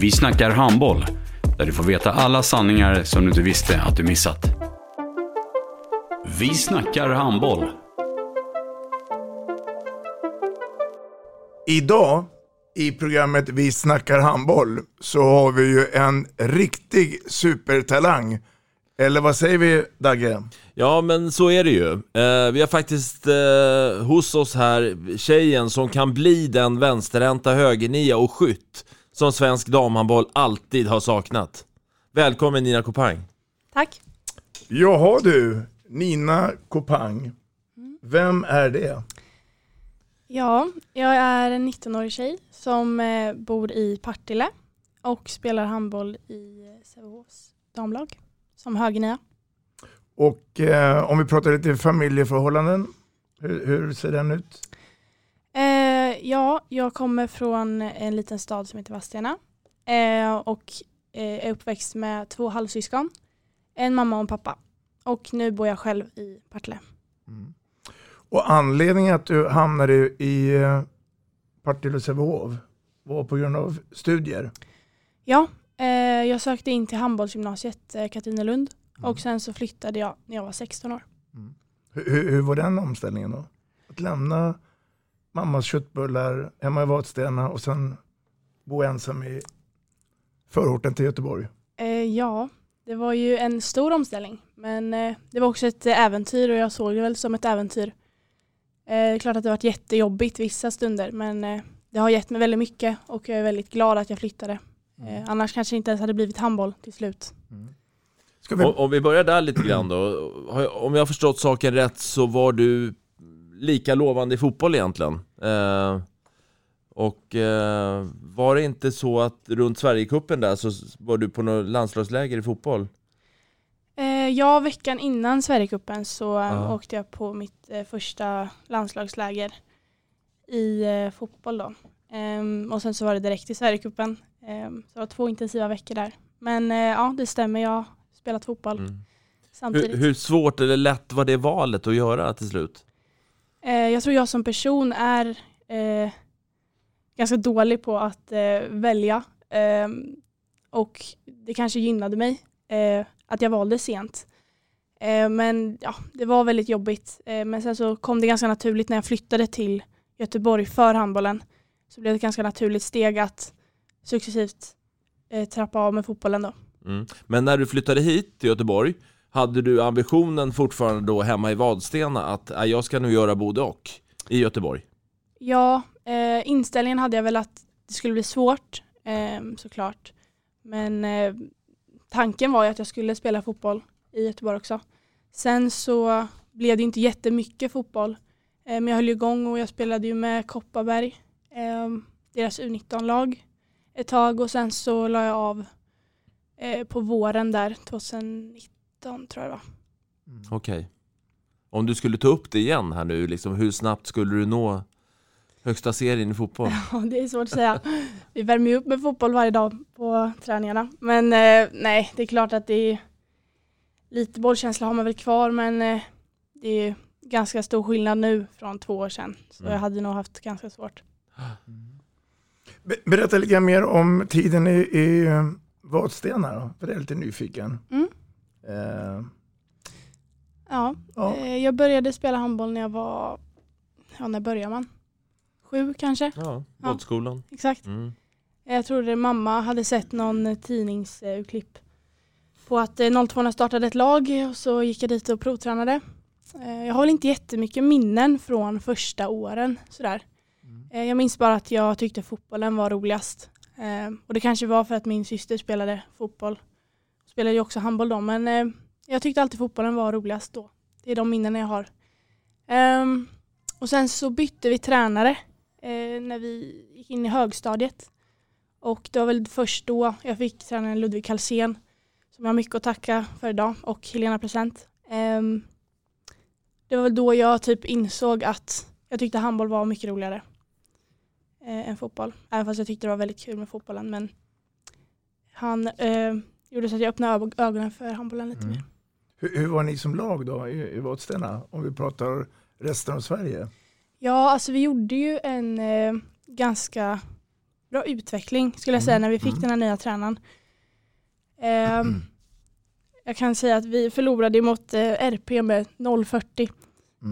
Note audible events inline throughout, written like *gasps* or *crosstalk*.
Vi snackar handboll, där du får veta alla sanningar som du inte visste att du missat. Vi snackar handboll. Idag i programmet Vi snackar handboll så har vi ju en riktig supertalang. Eller vad säger vi Dagge? Ja men så är det ju. Eh, vi har faktiskt eh, hos oss här tjejen som kan bli den vänsterhänta högernia och skytt som svensk damhandboll alltid har saknat. Välkommen Nina Kopang. Tack. Jaha du, Nina Kopang. Vem är det? Ja, jag är en 19-årig tjej som eh, bor i Partille och spelar handboll i Sävehofs damlag som högernia. Och eh, om vi pratar lite familjeförhållanden, hur, hur ser den ut? Eh, ja, jag kommer från en liten stad som heter Vadstena eh, och eh, är uppväxt med två halvsyskon, en mamma och en pappa. Och nu bor jag själv i Partille. Mm. Och anledningen att du hamnade i eh, Partille och Sävehof var på grund av studier? Ja, jag sökte in till handbollsgymnasiet eh, Katrinelund och sen så flyttade jag när jag var 16 år. Hur, hur var den omställningen då? Att lämna mammas köttbullar hemma i Vadstena och sen bo ensam i förorten till Göteborg? Eh, ja, det var ju en stor omställning men eh, det var också ett äventyr och jag såg det väl som ett äventyr. Eh, det är klart att det har varit jättejobbigt vissa stunder men eh, det har gett mig väldigt mycket och jag är väldigt glad att jag flyttade. Eh, annars kanske det inte ens hade blivit handboll till slut. vi- Om, om vi börjar där lite grann då. Om jag har förstått saken rätt så var du lika lovande i fotboll egentligen. Eh, och eh, var det inte så att runt Sverigecupen där så var du på något landslagsläger i fotboll? Eh, ja, veckan innan Sverigecupen så Ja. åkte jag på mitt första landslagsläger i fotboll då. Ehm, och sen så var det direkt i Sverigecupen. Ehm, så det var två intensiva veckor där. Men ja, det stämmer. Jag har spelat fotboll Mm. samtidigt. Hur, hur svårt eller lätt var det valet att göra till slut? Eh, jag tror jag som person är eh, ganska dålig på att eh, välja. Ehm, och det kanske gynnade mig eh, att jag valde sent. Eh, men ja, det var väldigt jobbigt. Eh, men sen så kom det ganska naturligt när jag flyttade till Göteborg för handbollen. Så blev det ett ganska naturligt steg att successivt eh, trappa av med fotbollen då. Mm. Men när du flyttade hit till Göteborg, hade du ambitionen fortfarande då hemma i Vadstena att äh, jag ska nu göra både och i Göteborg? Ja, eh, inställningen hade jag väl att det skulle bli svårt eh, såklart. Men eh, tanken var ju att jag skulle spela fotboll i Göteborg också. Sen så blev det inte jättemycket fotboll. Eh, men jag höll ju igång och jag spelade ju med Kopparberg, eh, deras U19-lag ett tag och sen så la jag av eh, på våren där 2019 tror jag det var. Okej. Om du skulle ta upp det igen här nu, liksom, hur snabbt skulle du nå högsta serien i fotboll? *laughs* Ja, det är svårt att säga. Vi värmer ju upp med fotboll varje dag på träningarna. Men eh, nej, det är klart att det är lite bollkänsla har man väl kvar men eh, det är ganska stor skillnad nu från två år sedan. Så Mm. jag hade nog haft ganska svårt. *gasps* Be- Berätta lite mer om tiden i, i eh, Vadstena för det är lite nyfiken. Mm. Eh, Ja, Ja. Eh, jag började spela handboll när jag var, ja när börjar man? Sju kanske? Ja, Båtskolan. Exakt. Mm. Jag tror det mamma hade sett någon tidningsurklipp på att eh, 02 startade ett lag och så gick jag dit och provtränade. Eh, jag har väl inte jättemycket minnen från första åren sådär. Eh, Jag minns bara att jag tyckte fotbollen var roligast. Eh, Och det kanske var för att min syster spelade fotboll. Spelade ju också handboll då men eh, jag tyckte alltid fotbollen var roligast då. Det är de minnen jag har. Um, Och sen så bytte vi tränare eh, när vi gick in i högstadiet. Och det var väl först då jag fick tränaren Ludvig Kalsén som jag har mycket att tacka för idag och Helena Present. Um, det var väl då jag typ insåg att jag tyckte handboll var mycket roligare eh, än fotboll. Även fast jag tyckte det var väldigt kul med fotbollen. Men han eh, gjorde så att jag öppnade ög- ögonen för handbollen lite mer. Hur, hur var ni som lag då i, i Vadstena? Om vi pratar resten av Sverige. Ja, alltså vi gjorde ju en eh, ganska bra utveckling skulle jag säga när vi fick den här nya tränaren. Ehm, Jag kan säga att vi förlorade mot eh, RP med 0-40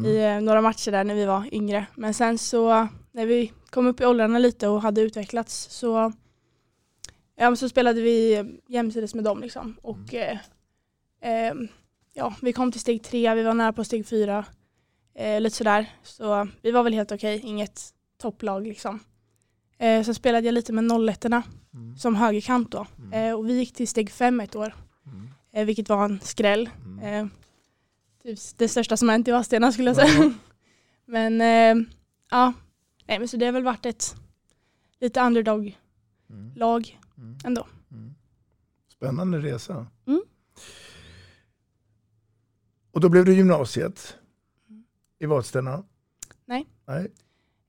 i eh, några matcher där när vi var yngre. Men sen så när vi kom upp i åldrarna lite och hade utvecklats så, ja, men så spelade vi jämsides med dem. Liksom. Och, eh, ehm, ja, vi kom till steg tre, vi var nära på steg fyra. Eh, lite sådär. Så vi var väl helt okej, inget topplag liksom. Eh, sen spelade jag lite med 01 som högerkant då. Eh, och vi gick till steg fem ett år. Eh, vilket var en skräll. Eh, typ det största som hänt i Vadstena skulle jag säga. *laughs* men eh, ja, Nej, men så det har väl varit ett lite underdog-lag ändå. Spännande resa. Mm. Och då blev det gymnasiet i Vadstena. Nej. Nej.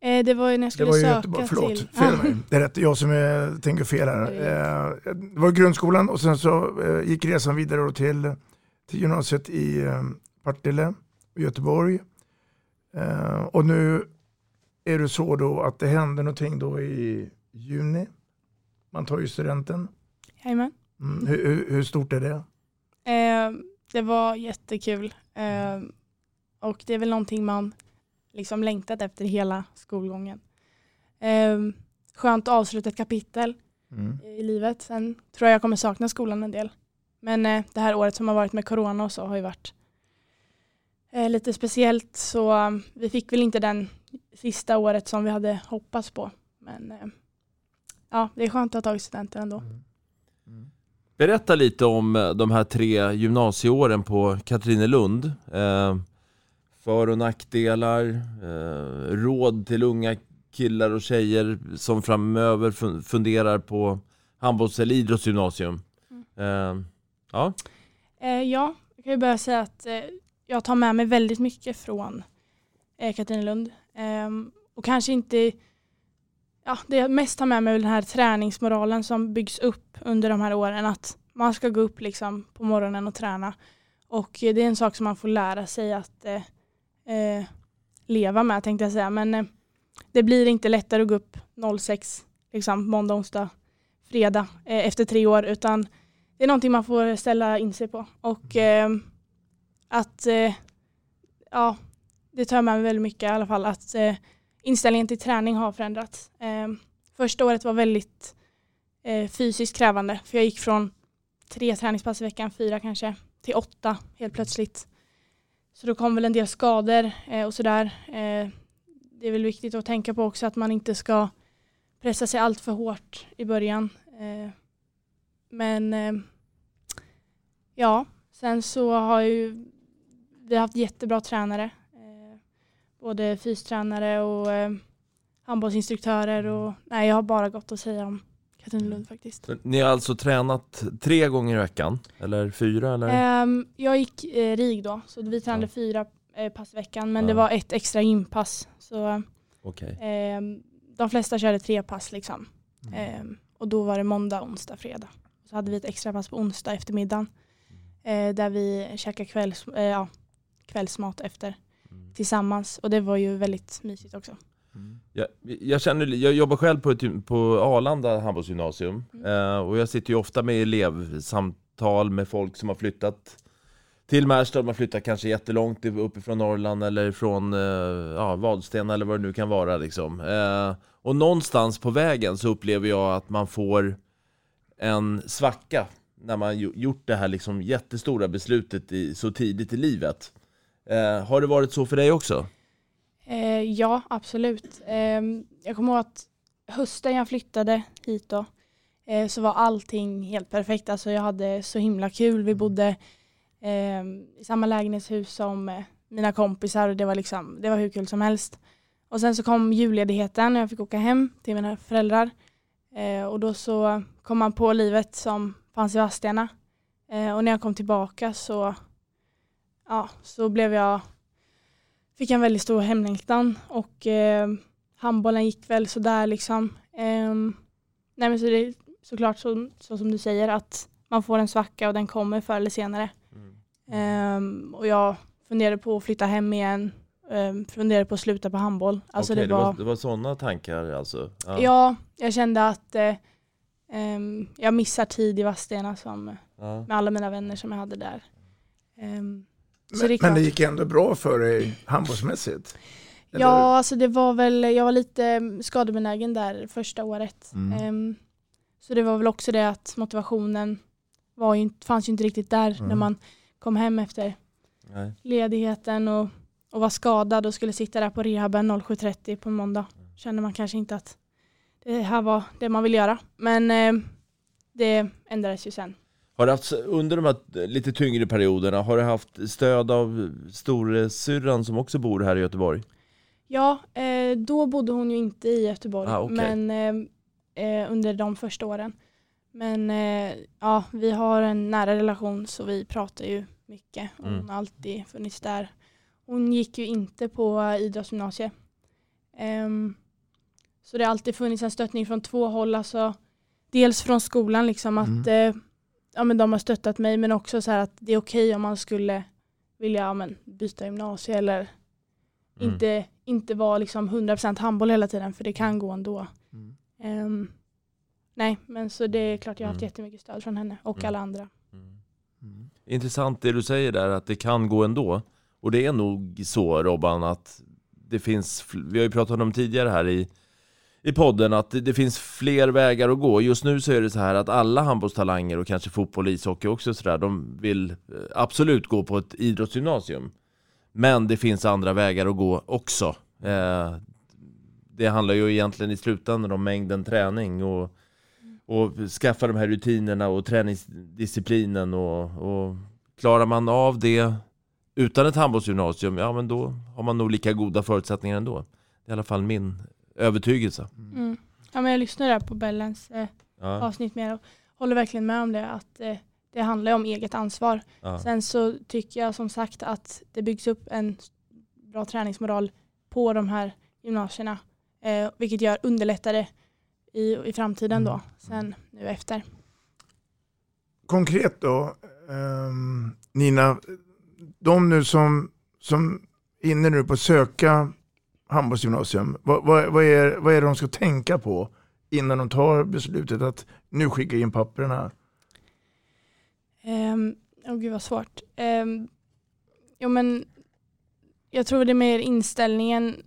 Eh, det var ju när jag Det skulle var ju söka Göteborg, förlåt, till... fel mig. Det är rätt, jag som är, tänker fel här. Eh, Det var grundskolan och sen så eh, gick resan vidare till, till gymnasiet i eh, Partille och Göteborg. Eh, Och nu är det så då att det händer någonting då i juni. Man tar ju studenten. Jajamän. Mm. Hur, hur, hur stort är det? Eh, det var jättekul. Eh, och det är väl någonting man liksom längtat efter hela skolgången. Eh, skönt att avsluta ett kapitel Mm. i livet. Sen tror jag jag kommer sakna skolan en del. Men eh, det här året som har varit med corona och så har ju varit eh, lite speciellt. Så eh, vi fick väl inte den sista året som vi hade hoppats på. Men eh, ja, det är skönt att ha tagit studenten ändå. Berätta lite om eh, de här tre gymnasieåren på Katrinelund. Eh, för och nackdelar, eh, råd till unga killar och tjejer som framöver fun- funderar på handbolls eller idrottsgymnasium. Eh, ja, Eh, ja, jag kan ju börja säga att jag tar med mig väldigt mycket från eh, Katrinelund. Ehm, och kanske inte, ja det jag mest tar med mig är den här träningsmoralen som byggs upp under de här åren. Att man ska gå upp liksom på morgonen och träna. Och eh, det är en sak som man får lära sig att eh, eh, leva med tänkte jag säga. Men eh, det blir inte lättare att gå upp 06, liksom måndag, onsdag, fredag eh, efter tre år. Utan det är någonting man får ställa in sig på. Och eh, att, eh, ja, det tar jag med mig väldigt mycket i alla fall. Att eh, inställningen till träning har förändrats. Eh, första året var väldigt eh, fysiskt krävande. För jag gick från tre träningspass i veckan, fyra kanske, till åtta helt plötsligt. Så då kom väl en del skador eh, och sådär. Eh, det är väl viktigt att tänka på också att man inte ska pressa sig allt för hårt i början. Eh, men eh, ja, sen så har ju vi haft jättebra tränare. Eh, både fystränare och eh, handbollsinstruktörer. Och, nej, jag har bara gott att säga om Katrinelund faktiskt. så ni har alltså tränat tre gånger i veckan? Eller fyra? Eller? Ehm, jag gick eh, RIG då, så vi tränade fyra eh, pass i veckan. Men det Ja. var ett extra gympass. Så Okej. ehm, de flesta körde tre pass liksom. Mm. Ehm, och då var det måndag, onsdag, fredag. Så hade vi ett extra pass på onsdag eftermiddagen. Eh, där vi käkade kvälls, eh, ja, kvällsmat efter Mm. Tillsammans. Och det var ju väldigt mysigt också. Jag, jag, känner, jag jobbar själv på, ett, på Arlanda handbollsgymnasium eh, och jag sitter ju ofta med elevsamtal med folk som har flyttat till Märsta, man flyttar kanske jättelångt uppifrån Norrland eller från eh, ja, Vadstena eller vad det nu kan vara liksom. Eh, och någonstans på vägen så upplever jag att man får en svacka när man gjort det här liksom jättestora beslutet i, så tidigt i livet. Eh, har det varit så för dig också? Eh, ja, absolut. Eh, jag kommer ihåg att hösten jag flyttade hit då, eh, så var allting helt perfekt. Alltså jag hade så himla kul. Vi bodde eh, i samma lägenhetshus som eh, mina kompisar och det var, liksom, det var hur kul som helst. Och sen så kom julledigheten och jag fick åka hem till mina föräldrar. Eh, och då så kom man på livet som fanns i Vadstena. Och när jag kom tillbaka så, ja, så blev jag fick en väldigt stor hemlängtan och eh, handbollen gick väl sådär liksom. Ehm, nej men så det är såklart så, så som du säger att man får en svacka och den kommer förr eller senare. Ehm, och jag funderade på att flytta hem igen, um, funderade på att sluta på handboll. Alltså Okej, det var, det var sådana tankar alltså? ja. jag kände att eh, ehm, jag missar tid i Vadstena som, Ja. med alla mina vänner som jag hade där. Så Men, det men det gick ändå bra för dig handbollsmässigt? Eller? Ja, alltså det var väl, jag var lite mm, skadebenägen där första året. Mm. Ehm, så det var väl också det att motivationen var ju, inte- fanns ju inte riktigt där när Mm. man kom hem efter Nej. ledigheten och, och var skadad och skulle sitta där på rehaben 07.30 på en måndag. Kände man kanske inte att det här var det man ville göra. Men eh, det ändrades ju sen. Har du haft, under de här lite tyngre perioderna, har du haft stöd av storasyrran som också bor här i Göteborg? Ja, eh, då bodde hon ju inte i Göteborg, Ah, okej. men eh, eh, under de första åren. Men eh, ja, vi har en nära relation så vi pratar ju mycket. Hon Mm. har alltid funnits där. Hon gick ju inte på idrottsgymnasiet. Ehm, så det har alltid funnits en stöttning från två håll. Alltså, dels från skolan, liksom att eh, ja, men de har stöttat mig, men också så här att det är okej om man skulle vilja ja, men, byta gymnasie eller Mm. inte, inte vara liksom 100% handboll hela tiden, för det kan gå ändå. Mm. Ehm, nej, men så det är klart jag har haft Mm. jättemycket stöd från henne och Mm. alla andra. Intressant det du säger där, att det kan gå ändå. Och det är nog så Robban, att det finns, vi har ju pratat om tidigare här i, i podden, att det, finns fler vägar att gå. Just nu så är det så här att alla handbollstalanger och kanske fotboll och ishockey också sådär, de vill eh, absolut gå på ett idrottsgymnasium. Men det finns andra vägar att gå också. Eh, det handlar ju egentligen i slutändan om mängden träning och, och skaffa de här rutinerna och träningsdisciplinen och, och klarar man av det utan ett handbollsgymnasium, ja men då har man nog lika goda förutsättningar ändå. Det är i alla fall min övertygelse. Mm. Ja, men jag lyssnar där på Bellens eh, Ja. avsnitt mer och håller verkligen med om det. Att eh, det handlar om eget ansvar. Ja. Sen så tycker jag som sagt att det byggs upp en bra träningsmoral på de här gymnasierna. Eh, vilket gör underlättar det i, i framtiden då. Sen nu efter. Konkret då, ehm, Nina, de nu som, som är inne nu på att söka handbollsgymnasium, vad, vad, vad, är, vad är det de ska tänka på innan de tar beslutet att nu skicka in papperna? Um, oh, gud vad svårt. Um, jo, men jag tror det är mer inställningen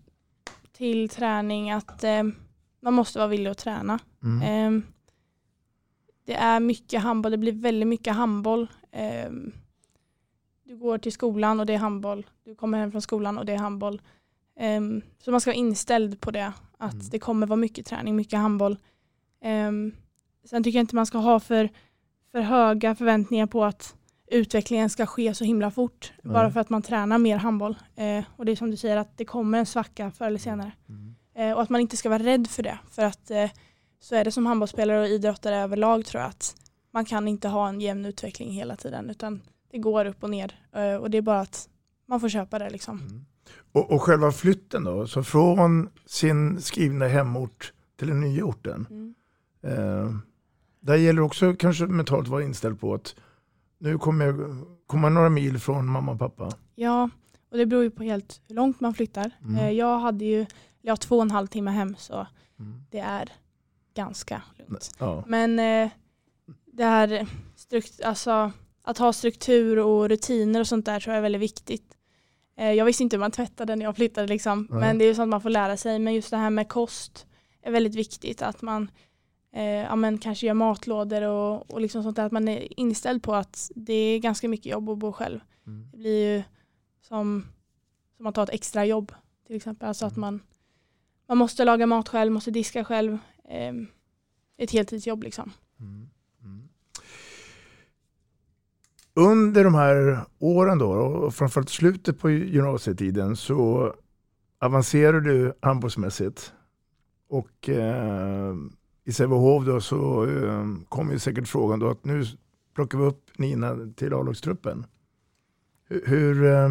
till träning att ehm, man måste vara villig att träna. Mm. Ehm, det är mycket handboll, det blir väldigt mycket handboll. Du går till skolan och det är handboll. Du kommer hem från skolan och det är handboll. Ehm, så man ska vara inställd på det. Att Mm. det kommer vara mycket träning, mycket handboll. Ehm, sen tycker jag inte man ska ha för, för höga förväntningar på att utvecklingen ska ske så himla fort. Nej. Bara för att man tränar mer handboll. Eh, och det är som du säger att det kommer en svacka förr eller senare. Eh, och att man inte ska vara rädd för det. För att eh, så är det som handbollsspelare och idrottare överlag tror jag att man kan inte ha en jämn utveckling hela tiden utan det går upp och ner. Och det är bara att man får köpa det liksom. Och, och själva flytten då, så från sin skrivna hemort till den nya orten. Mm. Eh, där gäller också kanske mentalt vara inställd på att nu kommer jag komma några mil från mamma och pappa. Ja, och det beror ju på helt hur långt man flyttar. Mm. Eh, jag hade ju jag har två och en halv timme hem så det är ganska lugnt. Ja. Men eh, det här strukt, alltså att ha struktur och rutiner och sånt där tror jag är väldigt viktigt. Eh, jag visste inte hur man tvättade när jag flyttade liksom, Nej. men det är ju sånt man får lära sig. Men just det här med kost är väldigt viktigt, att man eh, ja, men kanske gör matlådor och, och liksom sånt där, att man är inställd på att det är ganska mycket jobb att bo själv. Det blir ju som, som att ta ett extra jobb till exempel, alltså att man, man måste laga mat själv, måste diska själv. Eh, ett heltidsjobb liksom. Under de här åren då, och framförallt slutet på gymnasietiden, så avancerar du handbollsmässigt. Och eh, i Sävehof då så eh, kom ju säkert frågan då att nu plockar vi upp Nina till A-lagstruppen. Hur, hur, eh,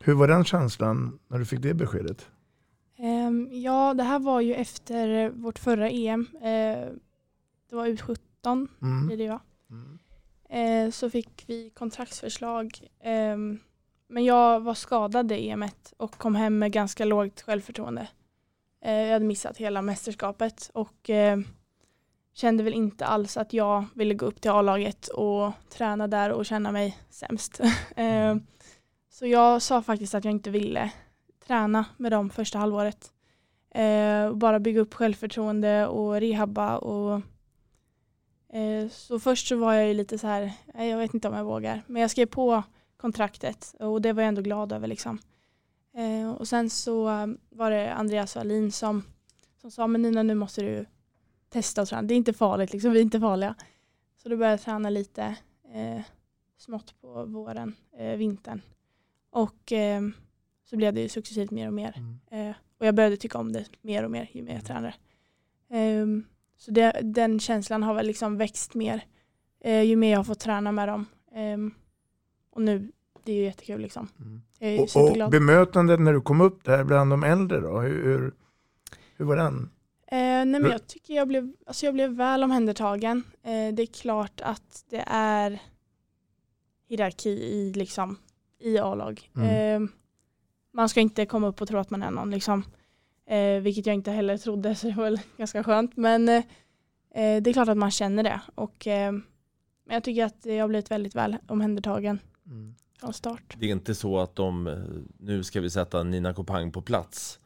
hur var den känslan när du fick det beskedet? Ehm, ja, det här var ju efter vårt förra EM. Eh, det var U17 Mm. blir det va? Eh, så fick vi kontraktsförslag. Eh, men jag var skadad i em och kom hem med ganska lågt självförtroende. Eh, jag hade missat hela mästerskapet och eh, kände väl inte alls att jag ville gå upp till A-laget och träna där och känna mig sämst. *laughs* Ehm, så jag sa faktiskt att jag inte ville träna med dem första halvåret. Eh, bara bygga upp självförtroende och rehabba. Och, så först så var jag ju lite så här, "Nej, jag vet inte om jag vågar. Men jag skrev på kontraktet och det var jag ändå glad över. Liksom. Eh, och sen så eh, var det Andreas Wallin som, som sa, men Nina nu måste du testa och träna. Det är inte farligt, liksom. vi är inte farliga. Så då började jag träna lite eh, smått på våren, eh, vintern. Och eh, så blev det ju successivt mer och mer. Eh, och jag började tycka om det mer och mer ju mer jag tränade. Ehm, så det, den känslan har väl liksom växt mer eh, ju mer jag har fått träna med dem. Ehm, och nu, det är ju jättekul liksom. Jag är Och, och bemötandet när du kom upp där bland de äldre då, hur, hur, hur var den? Eh, nej men jag tycker jag blev, alltså jag blev väl omhändertagen. Eh, det är klart att det är hierarki i, liksom, i A-lag. Mm. Eh, man ska inte komma upp och tro att man är någon, liksom. Eh, vilket jag inte heller trodde, så det var väl *laughs* ganska skönt. Men eh, det är klart att man känner det. Och, eh, men jag tycker att jag har blivit väldigt väl omhändertagen från start. Det är inte så att de, eh, nu ska vi sätta Nina Kopang på plats.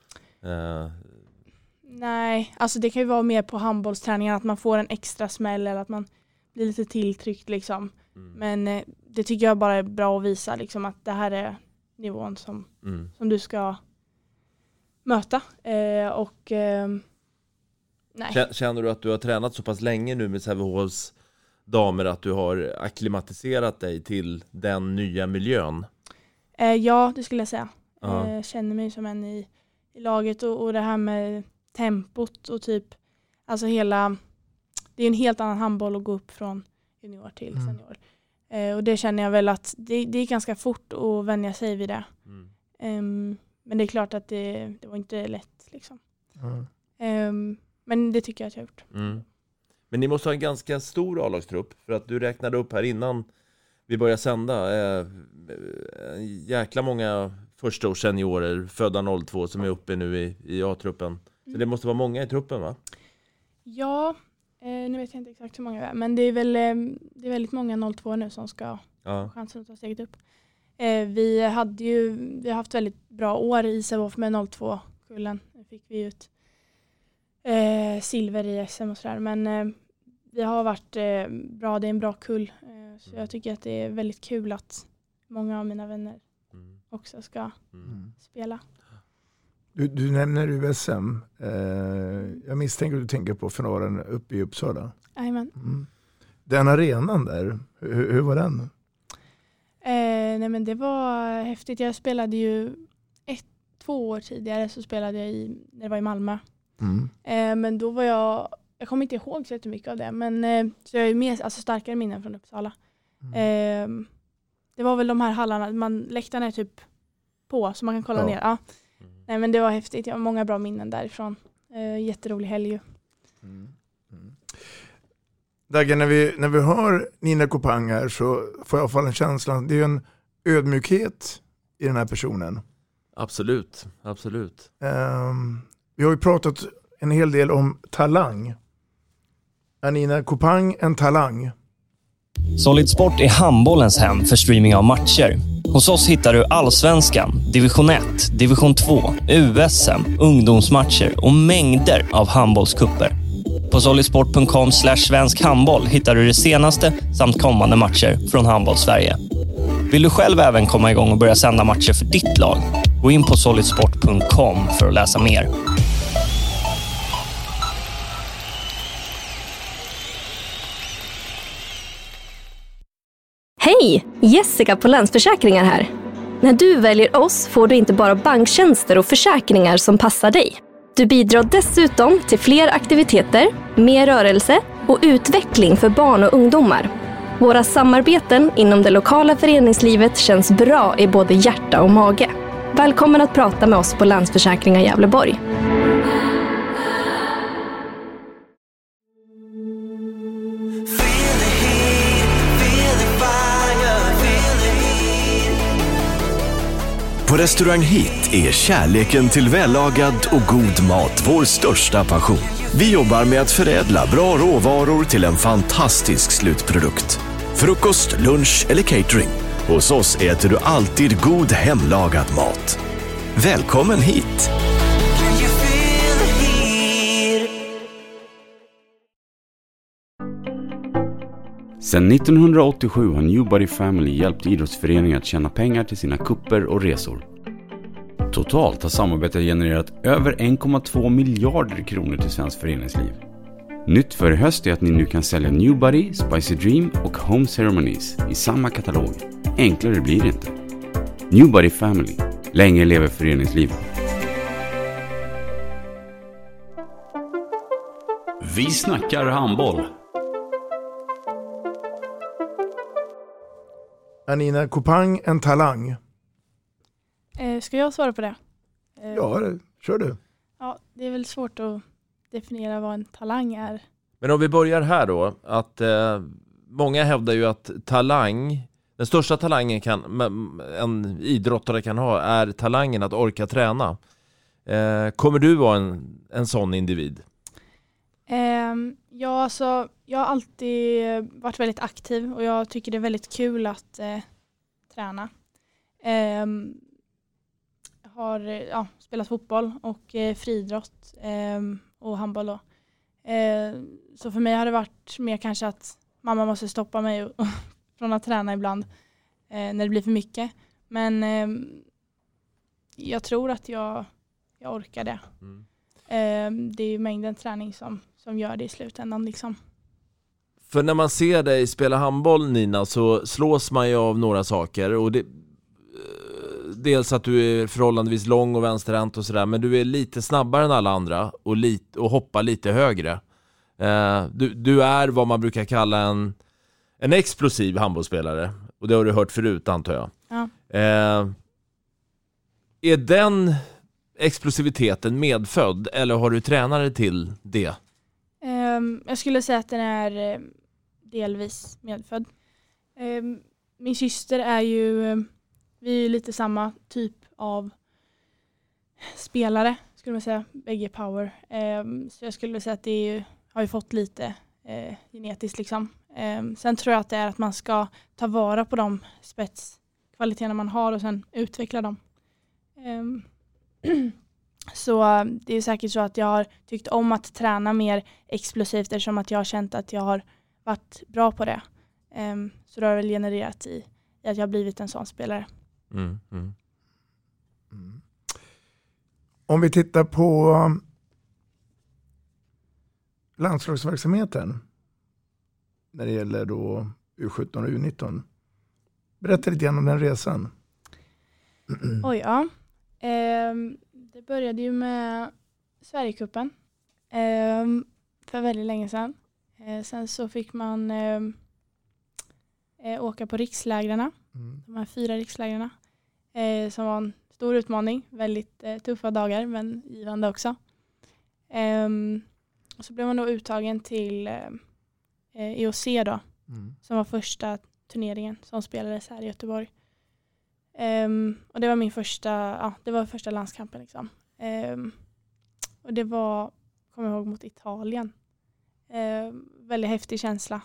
Eh, Nej, alltså det kan ju vara mer på handbollsträningen att man får en extra smäll eller att man blir lite tilltryckt liksom. Men eh, det tycker jag bara är bra att visa liksom att det här är nivån som, Mm. som du ska möta. Eh, och eh, nej. Kä- Känner du att du har tränat så pass länge nu med Sävehofs damer att du har akklimatiserat dig till den nya miljön? Eh, ja, det skulle jag säga. Ja. Eh, känner mig som en i, i laget och, och det här med tempot och typ, alltså hela, det är en helt annan handboll att gå upp från junior till Mm. senior. Eh, och det känner jag väl att det, det är ganska fort att vänja sig vid det. Ehm, men det är klart att det, det var inte lätt liksom. Ehm, men det tycker jag att jag har gjort. Mm. Men ni måste ha en ganska stor A-lagstrupp för att du räknade upp här innan vi började sända eh, jäkla många första års seniorer födda 02 som är uppe nu i, i A-truppen. Så det måste vara många i truppen va? Ja, eh, nu vet jag inte exakt hur många det är, men det är väl eh, det är väldigt många 02 nu som ska Ja. ha chansen att ta steget upp. Eh, vi hade ju vi har haft väldigt bra år i Sävehof med 02-kullen. Nu fick vi ut eh, silver i SM och sådär, men eh, vi har varit eh, bra, det är en bra kull. Eh, så jag tycker att det är väldigt kul att många av mina vänner också ska spela. Du, du nämner USM. Eh, jag misstänker att du tänker på finalen uppe i Uppsala. Jajamän. Mm. Den arenan där, hur, hur var den? Eh, nej men det var häftigt. Jag spelade ju ett, två år tidigare så spelade jag i, när det var i Malmö. Mm. Eh, men då var jag, jag kommer inte ihåg så mycket av det, men eh, så jag är mer, alltså starkare minnen från Uppsala. Eh, det var väl de här hallarna, man, läktarna är typ på så man kan kolla Ja. ner. Ja. Nej men det var häftigt, jag har många bra minnen därifrån. Eh, jätterolig helg ju. Dagge, när vi, när vi hör Nina Kopang här så får jag i alla fall en känsla, det är ju en ödmjukhet i den här personen. Absolut, absolut. Ehm, vi har ju pratat en hel del om talang. Är Nina Kopang en talang? Solid Sport är handbollens hem för streaming av matcher. Hos oss hittar du allsvenskan, division 1, division 2, USM, ungdomsmatcher och mängder av handbollskupper. På solidsport.com svensk handboll hittar du det senaste samt kommande matcher från Handbollssverige. Vill du själv även komma igång och börja sända matcher för ditt lag? Gå in på solidsport.com för att läsa mer. Hej! Jessica på Länsförsäkringar här. När du väljer oss får du inte bara banktjänster och försäkringar som passar dig. Du bidrar dessutom till fler aktiviteter, mer rörelse och utveckling för barn och ungdomar. Våra samarbeten inom det lokala föreningslivet känns bra i både hjärta och mage. Välkommen att prata med oss på Länsförsäkringar Gävleborg. På Restaurang Hit är kärleken till vällagad och god mat vår största passion. Vi jobbar med att förädla bra råvaror till en fantastisk slutprodukt. Frukost, lunch eller catering. Hos oss äter du alltid god hemlagad mat. Välkommen hit! Sedan 1987 har Newbody Family hjälpt idrottsföreningar att tjäna pengar till sina kupper och resor. Totalt har samarbetet genererat över 1,2 miljarder kronor till svenskt föreningsliv. Nytt för i höst är att ni nu kan sälja Newbody, Spicy Dream och Home Ceremonies i samma katalog. Enklare blir det inte. Newbody Family. Länge lever föreningslivet. Vi snackar handboll. Är Nina Kopang en talang? Eh, ska jag svara på det? Eh, Ja, det- kör du. Ja, det är väl svårt att definiera vad en talang är. Men om vi börjar här då, att eh, många hävdar ju att talang, den största talangen kan, en idrottare kan ha är talangen att orka träna. Eh, kommer du vara en, en sån individ? Ehm, ja, alltså, jag har alltid varit väldigt aktiv och jag tycker det är väldigt kul att eh, träna. Jag har eh, ja, spelat fotboll och eh, friidrott ehm, och handboll. Då. Ehm, så för mig har det varit mer kanske att mamma måste stoppa mig och, *laughs* från att träna ibland eh, när det blir för mycket. Men ehm, jag tror att jag, jag orkar det. Ehm, det är ju mängden träning som, som gör det i slutändan. Liksom. För när man ser dig spela handboll Nina så slås man ju av några saker och det, eh, Dels att du är förhållandevis lång och vänsterhänt och sådär men du är lite snabbare än alla andra och, lit, och hoppar lite högre. Eh, du, du är vad man brukar kalla en, en explosiv handbollsspelare och det har du hört förut antar jag. Ja. Eh, är den explosiviteten medfödd eller har du tränare till det? Um, jag skulle säga att den är eh, delvis medfödd. Um, min syster är ju, ehm, vi är ju lite samma typ av spelare skulle man säga, bägge power. Så jag skulle säga att det är ju, har ju fått lite uh, genetiskt liksom. Sen tror jag att det är att man ska ta vara på de spetskvaliteterna man har och sen utveckla dem. *clears throat* Så eh, det är säkert så att jag har tyckt om att träna mer explosivt eftersom att jag har känt att jag har varit bra på det. Ehm, så det har väl genererat i, i att jag har blivit en sån spelare. Mm, mm. Om vi tittar på um, landslagsverksamheten när det gäller då U17 och U19. Berätta lite grann om den resan. *clears throat* Oj, ja. Ehm, det började ju med Sverigecupen ehm, för väldigt länge sedan. Eh, sen så fick man ehm, eh, åka på rikslägren, de här fyra rikslägren, eh, som var en stor utmaning. Väldigt tuffa dagar men givande också. Ehm, och så blev man då uttagen till eh, EOC då, som var första turneringen som spelades här i Göteborg. Ehm, och det var min första, ja, det var första landskampen. Liksom. Ehm, och det var, kommer jag ihåg, mot Italien. Ehm, väldigt häftig känsla.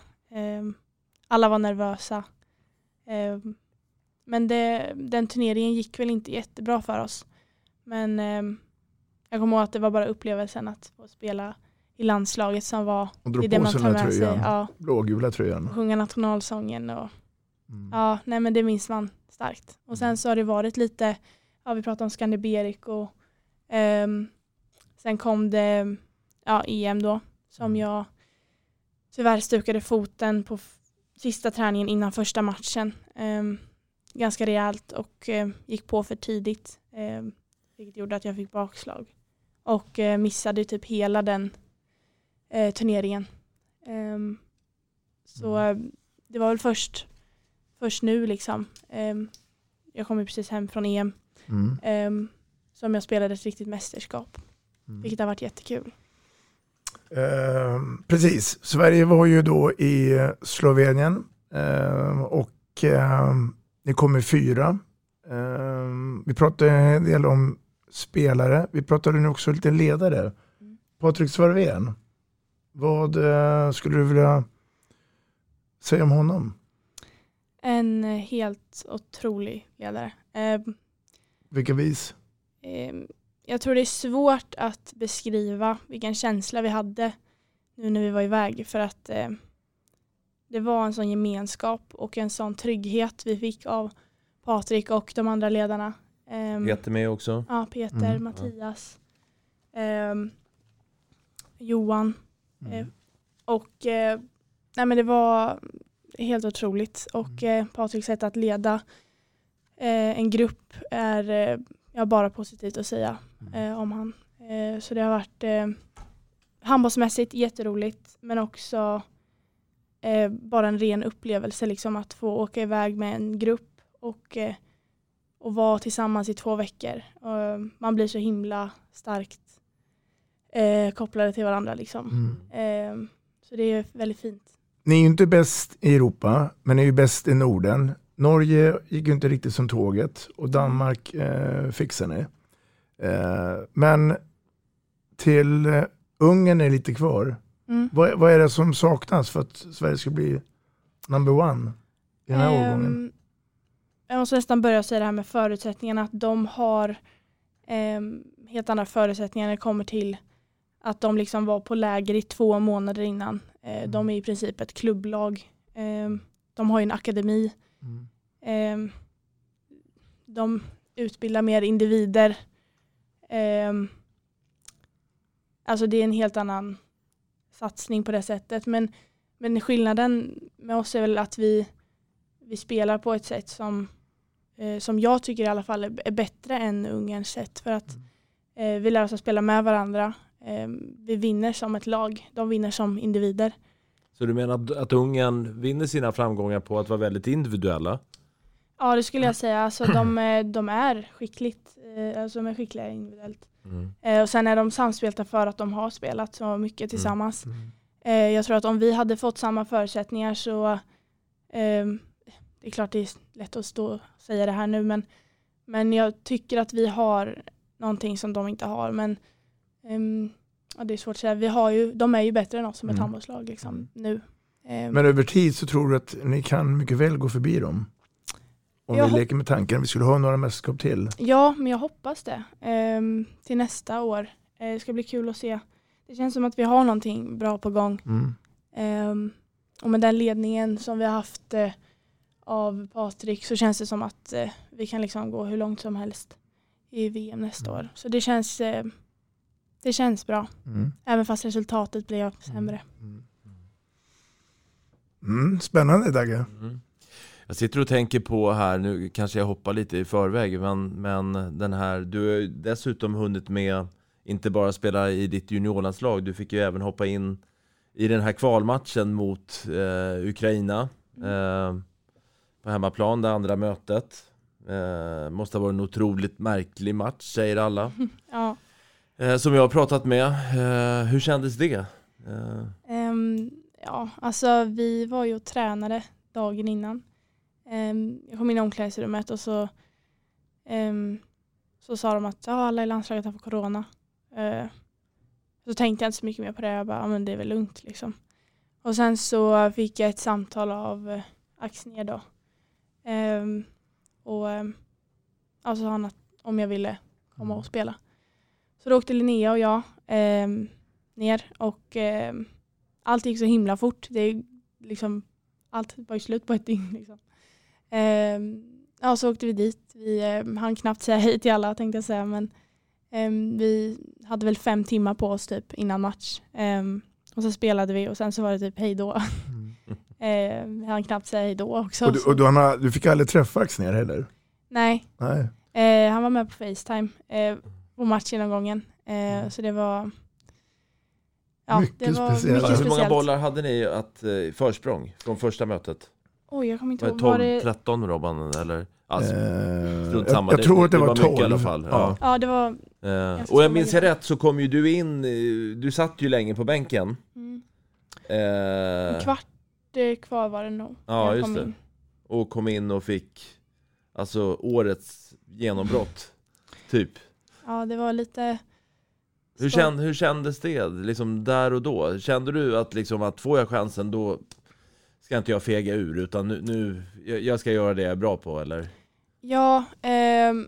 Alla var nervösa. Men det, den turneringen gick väl inte jättebra för oss. Men jag kommer ihåg att det var bara upplevelsen att få spela i landslaget som var Och det, man sig tar med sig. tröjan. Ja, Blågula tröjan. sjunga nationalsången och Mm. ja, nej men det minns man starkt. Och sen så har det varit lite, ja vi pratade om Skanderbeg och ehm, sen kom det ja, EM då som Mm. jag tyvärr stukade foten på sista träningen innan första matchen. Ehm, ganska rejält och eh, gick på för tidigt. Um, vilket gjorde att jag fick bakslag. Och eh, missade typ hela den eh, turneringen. Så eh, det var väl först, först nu liksom. Ehm, jag kom ju precis hem från EM. Mm. ehm, som jag spelade ett riktigt mästerskap. Mm. Vilket har varit jättekul. Eh, precis, Sverige var ju då i Slovenien eh, och eh, ni kommer fyra. Vi pratade en del om spelare, vi pratade nu också lite ledare. Patrik Svarvén, vad eh, skulle du vilja säga om honom? En helt otrolig ledare. Ehm, Vilka vis? Ehm, jag tror det är svårt att beskriva vilken känsla vi hade nu när vi var iväg för att eh, det var en sån gemenskap och en sån trygghet vi fick av Patrik och de andra ledarna. Ehm, Peter med också. Ja, Peter, Mm. Mattias, ehm, Johan. Mm. Eh, och eh, nej men det var helt otroligt. Och Mm. eh, Patriks sätt att leda eh, en grupp är eh, ja, bara positivt att säga Mm. eh, om han. Eh, så det har varit eh, handbollsmässigt jätteroligt men också eh, bara en ren upplevelse liksom att få åka iväg med en grupp och, eh, och vara tillsammans i två veckor. Man blir så himla starkt kopplade till varandra liksom. Mm. Så det är väldigt fint. Ni är ju inte bäst i Europa, men ni är ju bäst i Norden. Norge gick ju inte riktigt som tåget och Danmark eh, fixar ni. Eh, men till eh, Ungern är lite kvar. Mm. Vad, vad är det som saknas för att Sverige ska bli number one i den här Ehm, årgången? Jag måste nästan börja säga det här med förutsättningarna. Att de har ehm, helt andra förutsättningar när det kommer till att de liksom var på läger i två månader innan. Eh, De är i princip ett klubblag. Ehm, de har ju en akademi. Ehm, de utbildar mer individer. Ehm, alltså det är en helt annan satsning på det sättet. Men, men skillnaden med oss är väl att vi, vi spelar på ett sätt som, eh, som jag tycker i alla fall är, bättre än Ungerns sätt. För att eh, vi lär oss att spela med varandra. Eh, vi vinner som ett lag. De vinner som individer. Så du menar att- att Ungern vinner sina framgångar på att vara väldigt individuella? Ja det skulle jag säga. Alltså, de, *clears throat* eh, de är skickligt, eh, alltså, de är skickliga individuellt. Mm. Eh, och sen är de samspelta för att de har spelat så mycket tillsammans. Eh, jag tror att om vi hade fått samma förutsättningar så ehm, det är klart det är lätt att stå och säga det här nu men, men jag tycker att vi har någonting som de inte har men ehm, ja, det är svårt att säga. Vi har ju, de är ju bättre än oss som ett Mm. handbollslag liksom, nu. Ehm, Men över tid så tror du att ni kan mycket väl gå förbi dem? Om Jag vi leker med tanken att vi skulle ha några mästerskap till. Ja, men jag hoppas det. Ehm, till nästa år. Eh, det ska bli kul att se. Det känns som att vi har någonting bra på gång. Mm. Ehm, och med den ledningen som vi har haft eh, av Patrik så känns det som att eh, vi kan liksom gå hur långt som helst i VM nästa år. Så det känns, eh, det känns bra. Mm. Även fast resultatet blev sämre. Mm, spännande Dagge. Mm. Jag sitter och tänker på här, nu kanske jag hoppar lite i förväg, men, men den här, du har ju dessutom hunnit med, inte bara spela i ditt juniorlandslag, du fick ju även hoppa in i den här kvalmatchen mot eh, Ukraina eh, på hemmaplan, det andra mötet. Eh, måste ha varit en otroligt märklig match, säger alla. *laughs* Ja. Eh, som jag har pratat med. Eh, hur kändes det? Ehm, ja, alltså vi var ju och tränade dagen innan. Ehm, jag kom in i omklädningsrummet och så, ehm, så sa de att ja, alla i landslaget har fått corona. Eh, så tänkte jag inte så mycket mer på det. Jag bara, ja, men det är väl lugnt liksom. Och sen så fick jag ett samtal av eh, Axnér då. Ehm, och ehm, ja, så sa han att om jag ville komma och spela. Så då åkte Linnea och jag ehm, ner och ehm, allt gick så himla fort. Det är liksom, allt var ju slut på ett dygn. *laughs* Liksom. Ehm, ja, så åkte vi dit. Vi eh, hann knappt säga hej till alla tänkte jag säga. Men ehm, vi hade väl fem timmar på oss typ innan match. Ehm, och så spelade vi och sen så var det typ hej då. *laughs* Ehm, vi hann knappt säga hej då också. Och du, och du, Anna, du fick aldrig träffa Axnér heller? Nej, Nej. eh, han var med på Facetime eh, på matchgenomgången. Eh, så det var Ja, Mycket det var speciellt. mycket Hur speciellt. många bollar hade ni att eh, försprång från första mötet? Oj, jag kommer inte Var det ihåg. 12, Var det... 13 Robban eller? Alltså, Eh, strunt jag- samma. jag tror att det var mycket 12. i alla fall. Ja. Ja, det var... Eh, och jag minns det. jag rätt så kom ju du in, eh, du satt ju länge på bänken. Mm. Eh, En kvart eh, kvar var det nog. Ja, just kom det. in. Och kom in och fick Alltså årets genombrott Typ Ja, det var lite... hur, känd, hur kändes det liksom där och då? Kände du att liksom att får jag chansen då Ska inte jag fega ur utan nu, nu jag, ska göra det jag är bra på eller? Ja, ehm,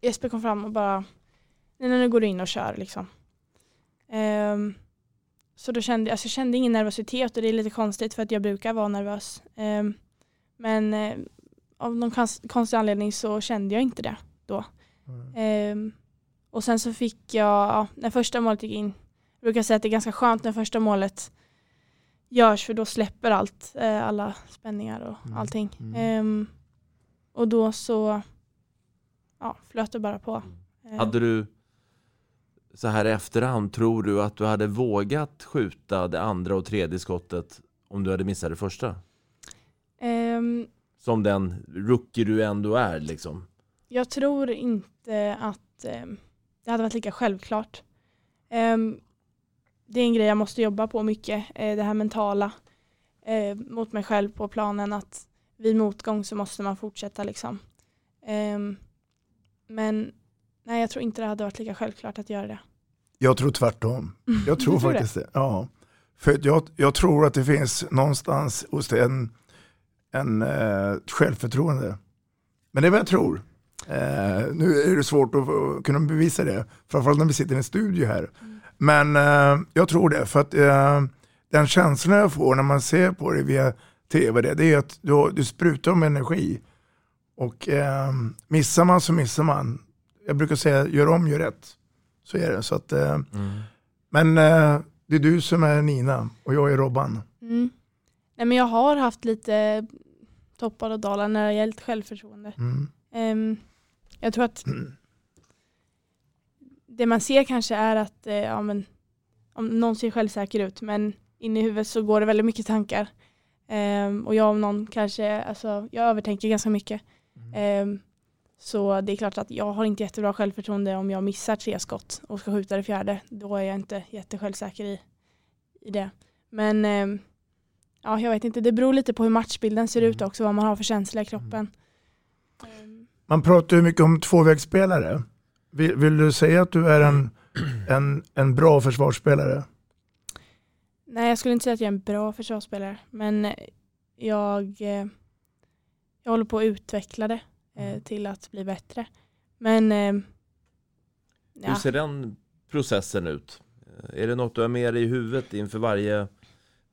Jesper kom fram och bara, nej, nu går du in och kör liksom. Ehm, så då kände alltså, jag kände ingen nervositet och det är lite konstigt för att jag brukar vara nervös. Ehm, men eh, av någon konst, konstig anledning så kände jag inte det då. Ehm, och sen så fick jag, ja, när första målet gick in, jag brukar säga att det är ganska skönt när första målet görs för då släpper allt, eh, alla spänningar och allting. Ehm, och då så ja, flöt det bara på. Eh, Hade du så här i efterhand, tror du att du hade vågat skjuta det andra och tredje skottet om du hade missat det första? ehm, Som den rookie du ändå är liksom. Jag tror inte att ehm, det hade varit lika självklart. Ehm, det är en grej jag måste jobba på mycket, eh, det här mentala eh, mot mig själv på planen att vid motgång så måste man fortsätta liksom. Ehm, men nej, jag tror inte det hade varit lika självklart att göra det. Jag tror tvärtom. *laughs* Jag tror tror faktiskt det. Ja. För jag, jag tror att det finns någonstans hos en, en eh, självförtroende. Men det är vad jag tror. Eh, nu är det svårt att kunna bevisa det, framförallt när vi sitter i en studio här. Men eh, jag tror det, för att eh, den känslan jag får när man ser på det via tv, det, det är att du, du sprutar om energi. Och eh, missar man så missar man. Jag brukar säga, gör om, gör rätt. Så är det. Så att, eh, Men eh, det är du som är Nina och jag är Robban. Mm. Nej, men jag har haft lite toppar och dalar när det gällt självförtroende. Mm. Ehm, jag tror att det man ser kanske är att eh, ja, men, om någon ser självsäker ut men inne i huvudet så går det väldigt mycket tankar. Ehm, och jag om någon kanske, alltså, jag övertänker ganska mycket. Ehm, så det är klart att jag har inte jättebra självförtroende om jag missar tre skott och ska skjuta det fjärde. Då är jag inte jättesjälvsäker i, i det. Men ehm, ja, jag vet inte, det beror lite på hur matchbilden ser ut också, vad man har för känsla i kroppen. Man pratar ju mycket om tvåvägsspelare. Vill, vill du säga att du är en, en, en bra försvarsspelare? Nej, jag skulle inte säga att jag är en bra försvarsspelare, men eh, jag, eh, jag håller på att utveckla det eh, till att bli bättre. Men eh, Hur ja, ser den processen ut? Är det något du har med dig i huvudet inför varje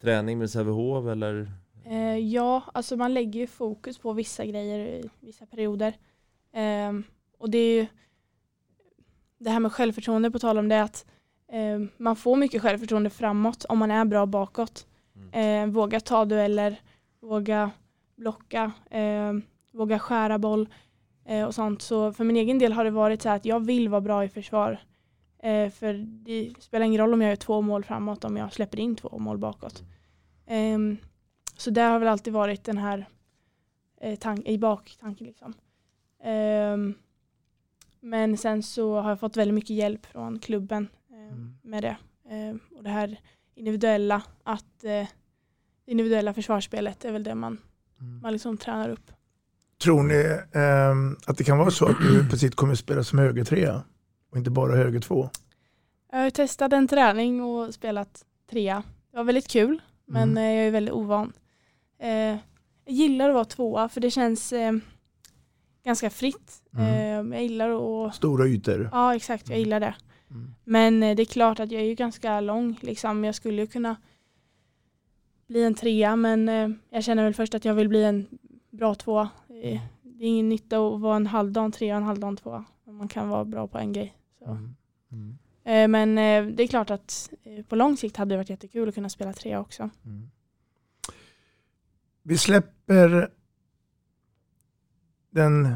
träning med Sävehof eller? eh, ja, alltså man lägger ju fokus på vissa grejer i vissa perioder. Ehm, och det är ju det här med självförtroende på tal om det att eh, man får mycket självförtroende framåt om man är bra bakåt. Eh, våga ta dueller, våga blocka, eh, våga skära boll eh, och sånt. Så för min egen del har det varit så här att jag vill vara bra i försvar. Eh, för det spelar ingen roll om jag gör två mål framåt om jag släpper in två mål bakåt. Ehm, så det har väl alltid varit den här eh, i baktanken. Liksom. Ehm, men sen så har jag fått väldigt mycket hjälp från klubben eh, med det. Eh, och det här individuella, att eh, individuella försvarsspelet är väl det man, man liksom tränar upp. Tror ni ehm, att det kan vara så att du precis kommer att spela som högertrea och inte bara höger två? Jag har testat en träning och spelat trea. Det var väldigt kul. Men Mm. eh, jag är väldigt ovan. Eh, jag gillar att vara tvåa för det känns eh, ganska fritt. Mm. Eh, jag gillar att... Stora ytor. Ja exakt, jag gillar det. Mm. Men eh, det är klart att jag är ju ganska lång. Liksom. Jag skulle ju kunna bli en trea men eh, jag känner väl först att jag vill bli en bra tvåa. Eh, Det är ingen nytta att vara en halvdan trea och en halvdan tvåa. Om Man kan vara bra på en grej. Så. Mm. Eh, Men det är klart att på lång sikt hade det varit jättekul att kunna spela trea också. Vi släpper den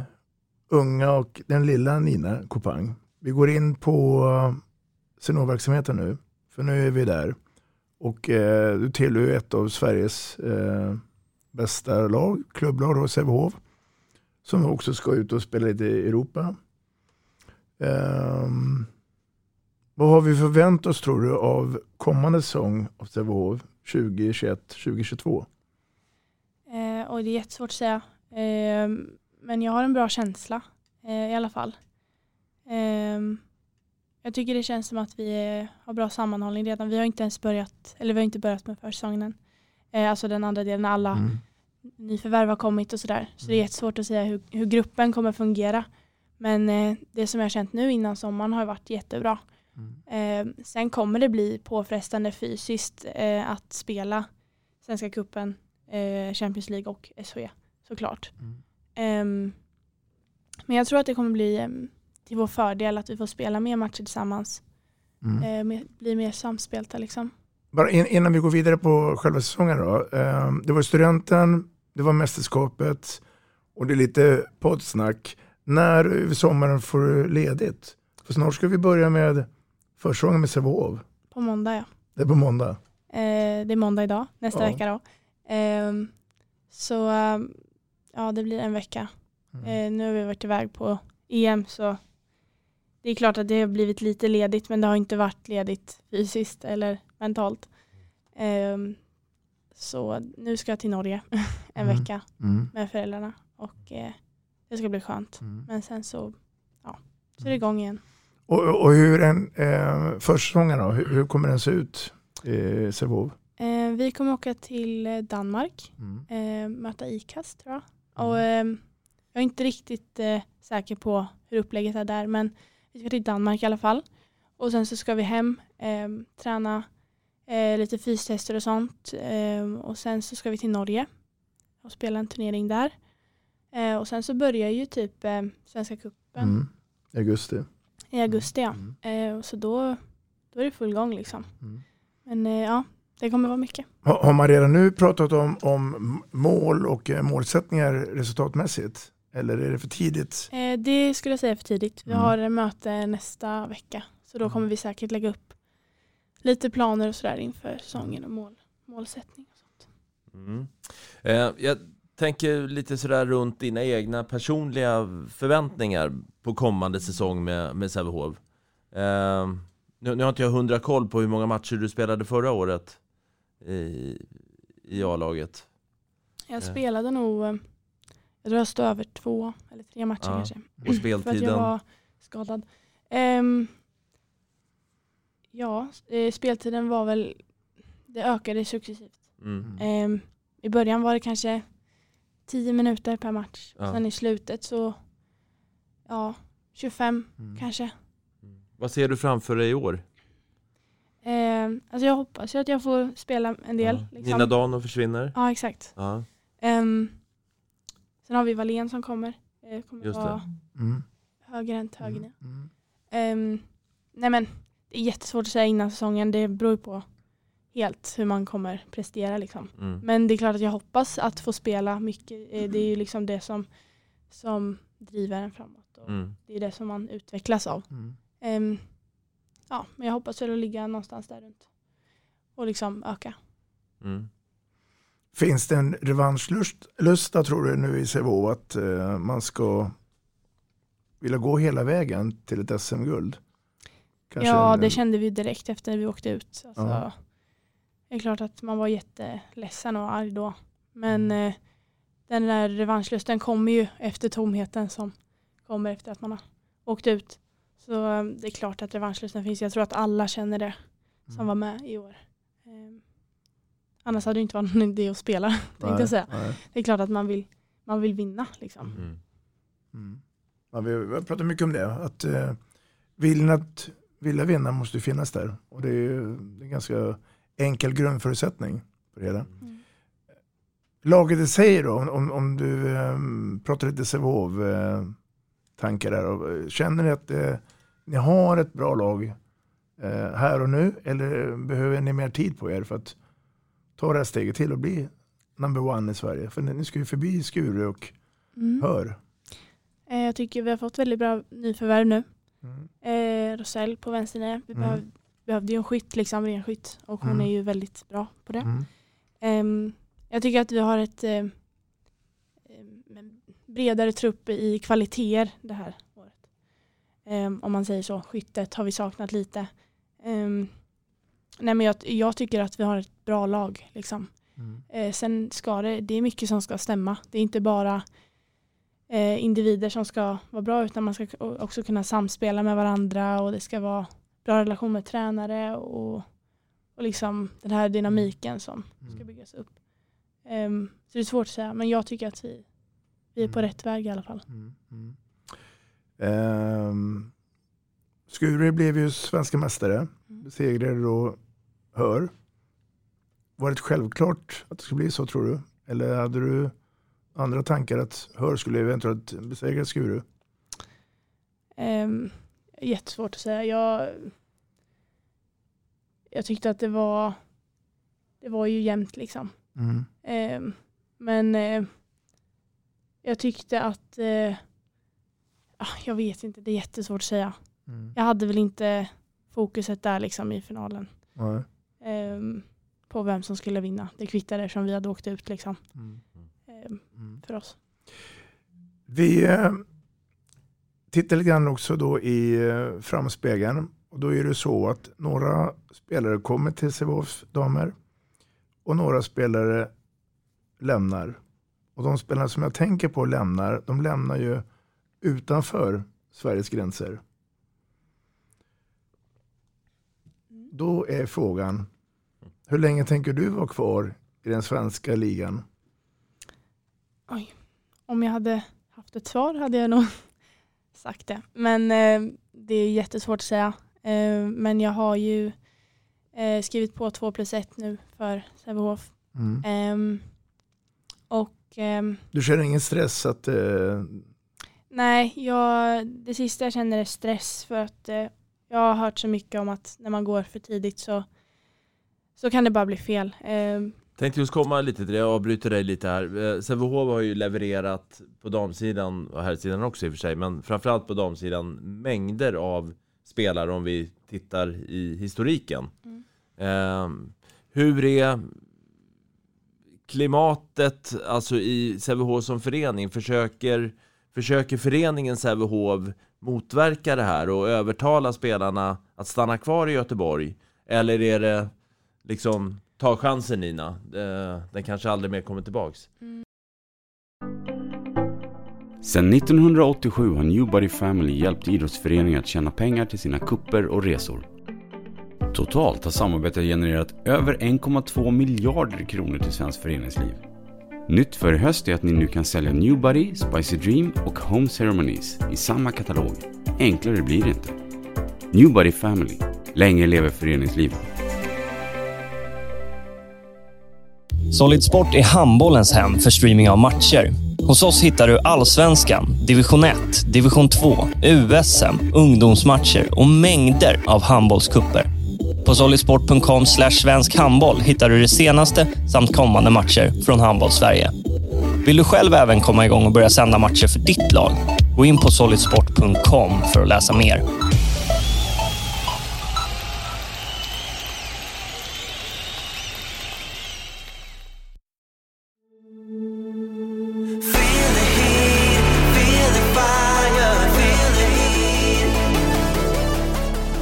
unga och den lilla Nina Kopang. Vi går in på eh, seniorverksamheten nu. För nu är vi där. Och eh, du tillhör ett av Sveriges eh, bästa lag, klubblag, då, Sävehof. Som också ska ut och spela lite i Europa. Eh, vad har vi förväntat oss tror du av kommande säsong av Sävehof 2021, 2022? Eh, och det är jättesvårt att säga. Eh, men jag har en bra känsla eh, i alla fall. Eh, jag tycker det känns som att vi har bra sammanhållning redan. Vi har inte ens börjat, eller vi har inte börjat med försäsongen än. Eh, alltså den andra delen när alla Mm. nyförvärv har kommit och sådär. Så det är jättesvårt att säga hur, hur gruppen kommer fungera. Men eh, det som jag har känt nu innan sommaren har varit jättebra. Eh, sen kommer det bli påfrestande fysiskt eh, att spela Svenska cupen, eh, Champions League och SHE såklart. Ehm, men jag tror att det kommer bli em, till vår fördel att vi får spela mer matcher tillsammans. Mm. Eh, mer, bli mer samspelta liksom. Bara in, innan vi går vidare på själva säsongen då. Eh, det var studenten, det var mästerskapet och det är lite poddsnack. När över sommaren får du ledigt? För snart ska vi börja med försäsongen med Sävehof. På måndag ja. Det är på måndag. Eh, det är måndag idag, nästa Ja. vecka då. Ehm, så ja, det blir en vecka. Mm. Eh, nu har vi varit iväg på EM så det är klart att det har blivit lite ledigt men det har inte varit ledigt fysiskt eller mentalt. Ehm, så nu ska jag till Norge *laughs* en Mm. vecka Mm. med föräldrarna och eh, det ska bli skönt. Mm. Men sen så, ja, så är det igång igen. Och, och hur en eh, försäsongen då? Hur, hur kommer den se ut i Sävehof? Eh, vi kommer åka till eh, Danmark, Mm. eh, möta ICAS tror jag. Och, eh, jag är inte riktigt eh, säker på hur upplägget är där men vi ska till Danmark i alla fall. Och sen så ska vi hem, eh, träna eh, lite fystester och sånt. Eh, och sen så ska vi till Norge och spela en turnering där. Eh, och sen så börjar ju typ eh, Svenska cupen Mm. I augusti. i augusti. Ja. Eh, och så då, då är det full gång liksom. Men eh, ja, det kommer vara mycket. Har, man redan nu pratat om, om mål och eh, målsättningar resultatmässigt? Eller är det för tidigt? Eh, det skulle jag säga är för tidigt. Vi Mm. har möte nästa vecka. Så då kommer vi säkert lägga upp lite planer och sådär inför säsongen och mål, målsättning. Och sånt. Mm. Eh, jag tänker lite sådär runt dina egna personliga förväntningar på kommande säsong med, med Sävehof. Eh, nu, nu har inte jag hundra koll på hur många matcher du spelade förra året i, i A-laget. Jag Eh. spelade nog, eh, jag tror jag stod över två eller tre matcher Ja. kanske. Och För att speltiden? jag var skadad. Ehm, ja, eh, speltiden var väl, det ökade successivt. Mm. Ehm, I början var det kanske 10 minuter per match. Ja. Sen i slutet så, ja, 25 Mm. kanske. Vad ser du framför dig i år? Ehm, alltså jag hoppas ju att jag får spela en del. Ja. liksom. Nina Dano försvinner? Ja, exakt. Ja. Ehm, sen har vi Wallén som kommer. Eh, kommer Just det. vara Mm. högerhänt, högernia. Ehm, nej men, det är jättesvårt att säga innan säsongen. Det beror ju på helt hur man kommer prestera. Liksom. Mm. Men det är klart att jag hoppas att få spela mycket. Eh, Det är ju liksom det som, som driver en framåt. Och Mm. Det är det som man utvecklas av. Mm. Ja, men jag hoppas väl att ligga någonstans där runt. Och liksom öka. Mm. Finns det en revanschlusta tror du nu i Sävehof att eh, man ska vilja gå hela vägen till ett SM-guld? Ja, en- det kände vi direkt efter när vi åkte ut. Alltså, Ja. Det är klart att man var jätteledsen och arg då. Men Mm. eh, den där revanschlusten kommer ju efter tomheten som kommer efter att man har åkt ut. Så eh, det är klart att revanschlusten finns. Jag tror att alla känner det som Mm. var med i år. Eh, Annars hade det inte varit någon idé att spela. *laughs* Nej, jag säga. nej. Det är klart att man vill, man vill vinna. Liksom. Mm. Ja, vi har pratat mycket om det. Att eh, viljan att vilja vinna måste finnas där. Och det är ju det är en ganska enkel grundförutsättning för det hela. Laget i sig då, om- om, du eh, pratar lite Sävehof eh, där. Och, eh, Känner ni att eh, ni har ett bra lag eh, här och nu? Eller behöver ni mer tid på er för att ta det här steget till och bli number one i Sverige? För ni, ni ska ju förbi Skure och Mm. Hör. Eh, Jag tycker vi har fått väldigt bra nyförvärv nu. Mm. Eh, Rosell på vänster Vi Mm. behöv, behövde ju en skytt, liksom, ren skytt. Och hon Mm. är ju väldigt bra på det. Ehm, jag tycker att vi har ett em, bredare trupp i kvaliteter det här om man säger så. Skyttet har vi saknat lite. Ehm, nej men jag, jag tycker att vi har ett bra lag. Liksom. Mm. Eh, sen ska det, det är mycket som ska stämma. Det är inte bara eh, individer som ska vara bra utan man ska också kunna samspela med varandra och det ska vara bra relation med tränare och, och liksom den här dynamiken som ska byggas upp. Ehm, så det är svårt att säga men jag tycker att vi, vi är på rätt väg i alla fall. Ehm, Skure blev ju svenska mästare. Besegrade då Hör. Var det självklart att det skulle bli så tror du? Eller hade du andra tankar att Hör skulle eventuellt besegra Skuru? Um, jättesvårt att säga. Jag, jag tyckte att det var det var ju jämnt liksom. Mm. Ehm, men eh, jag tyckte att ah, jag vet inte, det är jättesvårt att säga. Mm. Jag hade väl inte fokuset där liksom i finalen. Nej. Ehm, på vem som skulle vinna. Det kvittade eftersom vi hade åkt ut liksom. Mm. Ehm, för oss. Vi eh, tittar lite grann också då i eh, framspegeln. Och då är det så att några spelare kommer till Sävehofs damer och några spelare lämnar. Och de spelarna som jag tänker på lämnar, de lämnar ju utanför Sveriges gränser. Då är frågan, hur länge tänker du vara kvar i den svenska ligan? Oj. Om jag hade haft ett svar hade jag nog *laughs* sagt det. Men eh, det är jättesvårt att säga. Eh, men jag har ju eh, skrivit på 2 plus 1 nu för Sävehof. Mm. Ehm, och ehm, Du känner ingen stress att eh, nej, jag, det sista jag känner är stress för att eh, jag har hört så mycket om att när man går för tidigt så, så kan det bara bli fel. Ehm, Tänkte just komma lite till det, jag avbryter dig lite här. Eh, Sävehof har ju levererat på damsidan och herrsidan också i och för sig, men framförallt på damsidan mängder av spelare om vi tittar i historiken. Eh, hur är klimatet alltså i Sävehof som förening? Försöker, försöker föreningen Sävehof motverka det här och övertala spelarna att stanna kvar i Göteborg? Eller är det liksom ta chansen Nina, den kanske aldrig mer kommer tillbaks? Sedan 1987 har Newbody Family hjälpt idrottsföreningar att tjäna pengar till sina kupper och resor. Totalt har samarbetet genererat över 1,2 miljarder kronor till svenskt föreningsliv. Nytt för i höst är att ni nu kan sälja Newbody, Spicy Dream och Home Ceremonies i samma katalog. Enklare blir det inte. Newbody Family. Länge lever föreningslivet. Solid Sport är handbollens hem för streaming av matcher. Hos oss hittar du Allsvenskan, Division 1, Division 2, USM, ungdomsmatcher och mängder av handbollskupper. På solidsport.com svensk handboll hittar du det senaste samt kommande matcher från Handboll-Sverige. Vill du själv även komma igång och börja sända matcher för ditt lag? Gå in på solidsport.com för att läsa mer.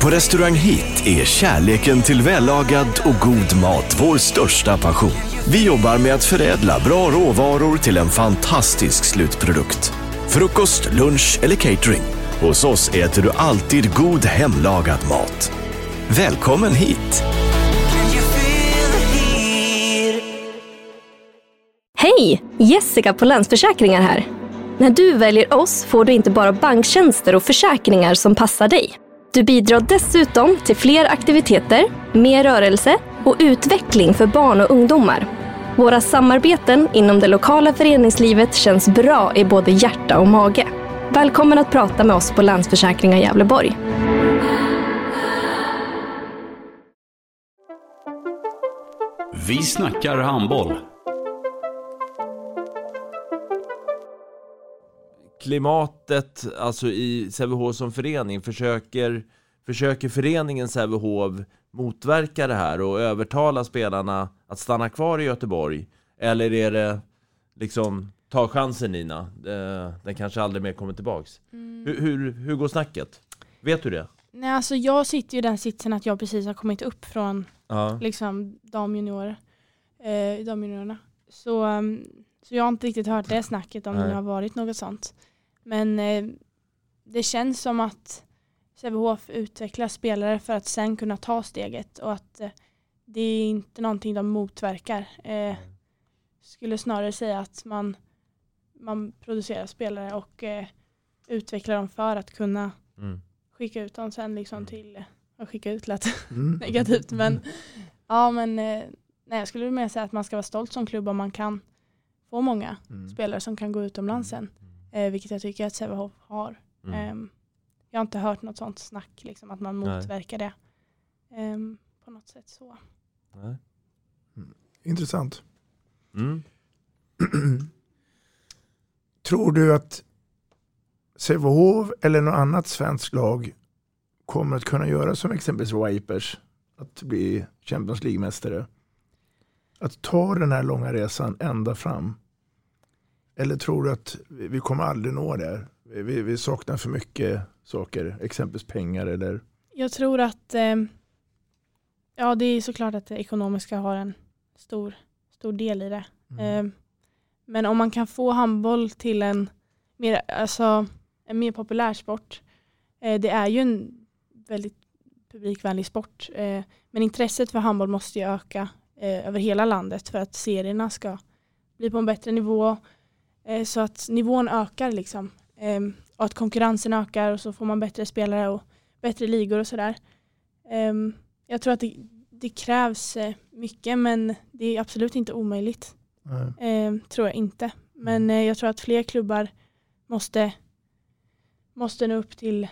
På Restaurang Hit är kärleken till vällagad och god mat vår största passion. Vi jobbar med att förädla bra råvaror till en fantastisk slutprodukt. Frukost, lunch eller catering. Hos oss äter du alltid god hemlagad mat. Välkommen hit! Hej! Jessica på Länsförsäkringar här. När du väljer oss får du inte bara banktjänster och försäkringar som passar dig. Du bidrar dessutom till fler aktiviteter, mer rörelse och utveckling för barn och ungdomar. Våra samarbeten inom det lokala föreningslivet känns bra i både hjärta och mage. Välkommen att prata med oss på Länsförsäkringar Gävleborg. Vi snackar handboll. Klimatet alltså i Sävehof som förening, försöker, försöker föreningen Sävehof motverka det här och övertala spelarna att stanna kvar i Göteborg? Eller är det liksom, ta chansen Nina, den kanske aldrig mer kommer tillbaks? Mm. Hur, hur, hur går snacket? Vet du det? Nej, alltså jag sitter ju i den sitsen att jag precis har kommit upp från Ja. liksom damjuniorer, eh, damjuniorerna. Så, um, så jag har inte riktigt hört det snacket om Nej. det har varit något sånt. Men eh, det känns som att Sävehof utvecklar spelare för att sen kunna ta steget och att eh, det är inte någonting de motverkar. Eh, skulle snarare säga att man, man producerar spelare och eh, utvecklar dem för att kunna Mm. skicka ut dem sen liksom till, och skicka ut lät Mm. *laughs* negativt men ja men eh, nej, jag skulle mer säga att man ska vara stolt som klubb om man kan få många Mm. spelare som kan gå utomlands sen. Eh, vilket jag tycker att Sävehof har. Mm. Ehm, jag har inte hört något sånt snack liksom, att man Nej. motverkar det. Ehm, på något sätt så. Nej. Intressant. Mm. *clears throat* Tror du att Sävehof eller något annat svenskt lag kommer att kunna göra som exempelvis Vipers, att bli Champions League-mästare? Att ta den här långa resan ända fram? Eller tror du att vi kommer aldrig nå där? Vi, vi, saknar för mycket saker, exempelvis pengar eller Jag tror att ehm, ja det är såklart att det ekonomiska har en stor, stor del i det. Ehm, men om man kan få handboll till en mer, alltså, en mer populär sport. Eh, det är ju en väldigt publikvänlig sport. Eh, men intresset för handboll måste ju öka eh, över hela landet för att serierna ska bli på en bättre nivå. Eh, så att nivån ökar liksom. Eh, och att konkurrensen ökar och så får man bättre spelare och bättre ligor och sådär. Eh, jag tror att det, det krävs eh, mycket men det är absolut inte omöjligt. Nej. Eh, tror jag inte. Men eh, jag tror att fler klubbar måste, måste nå upp till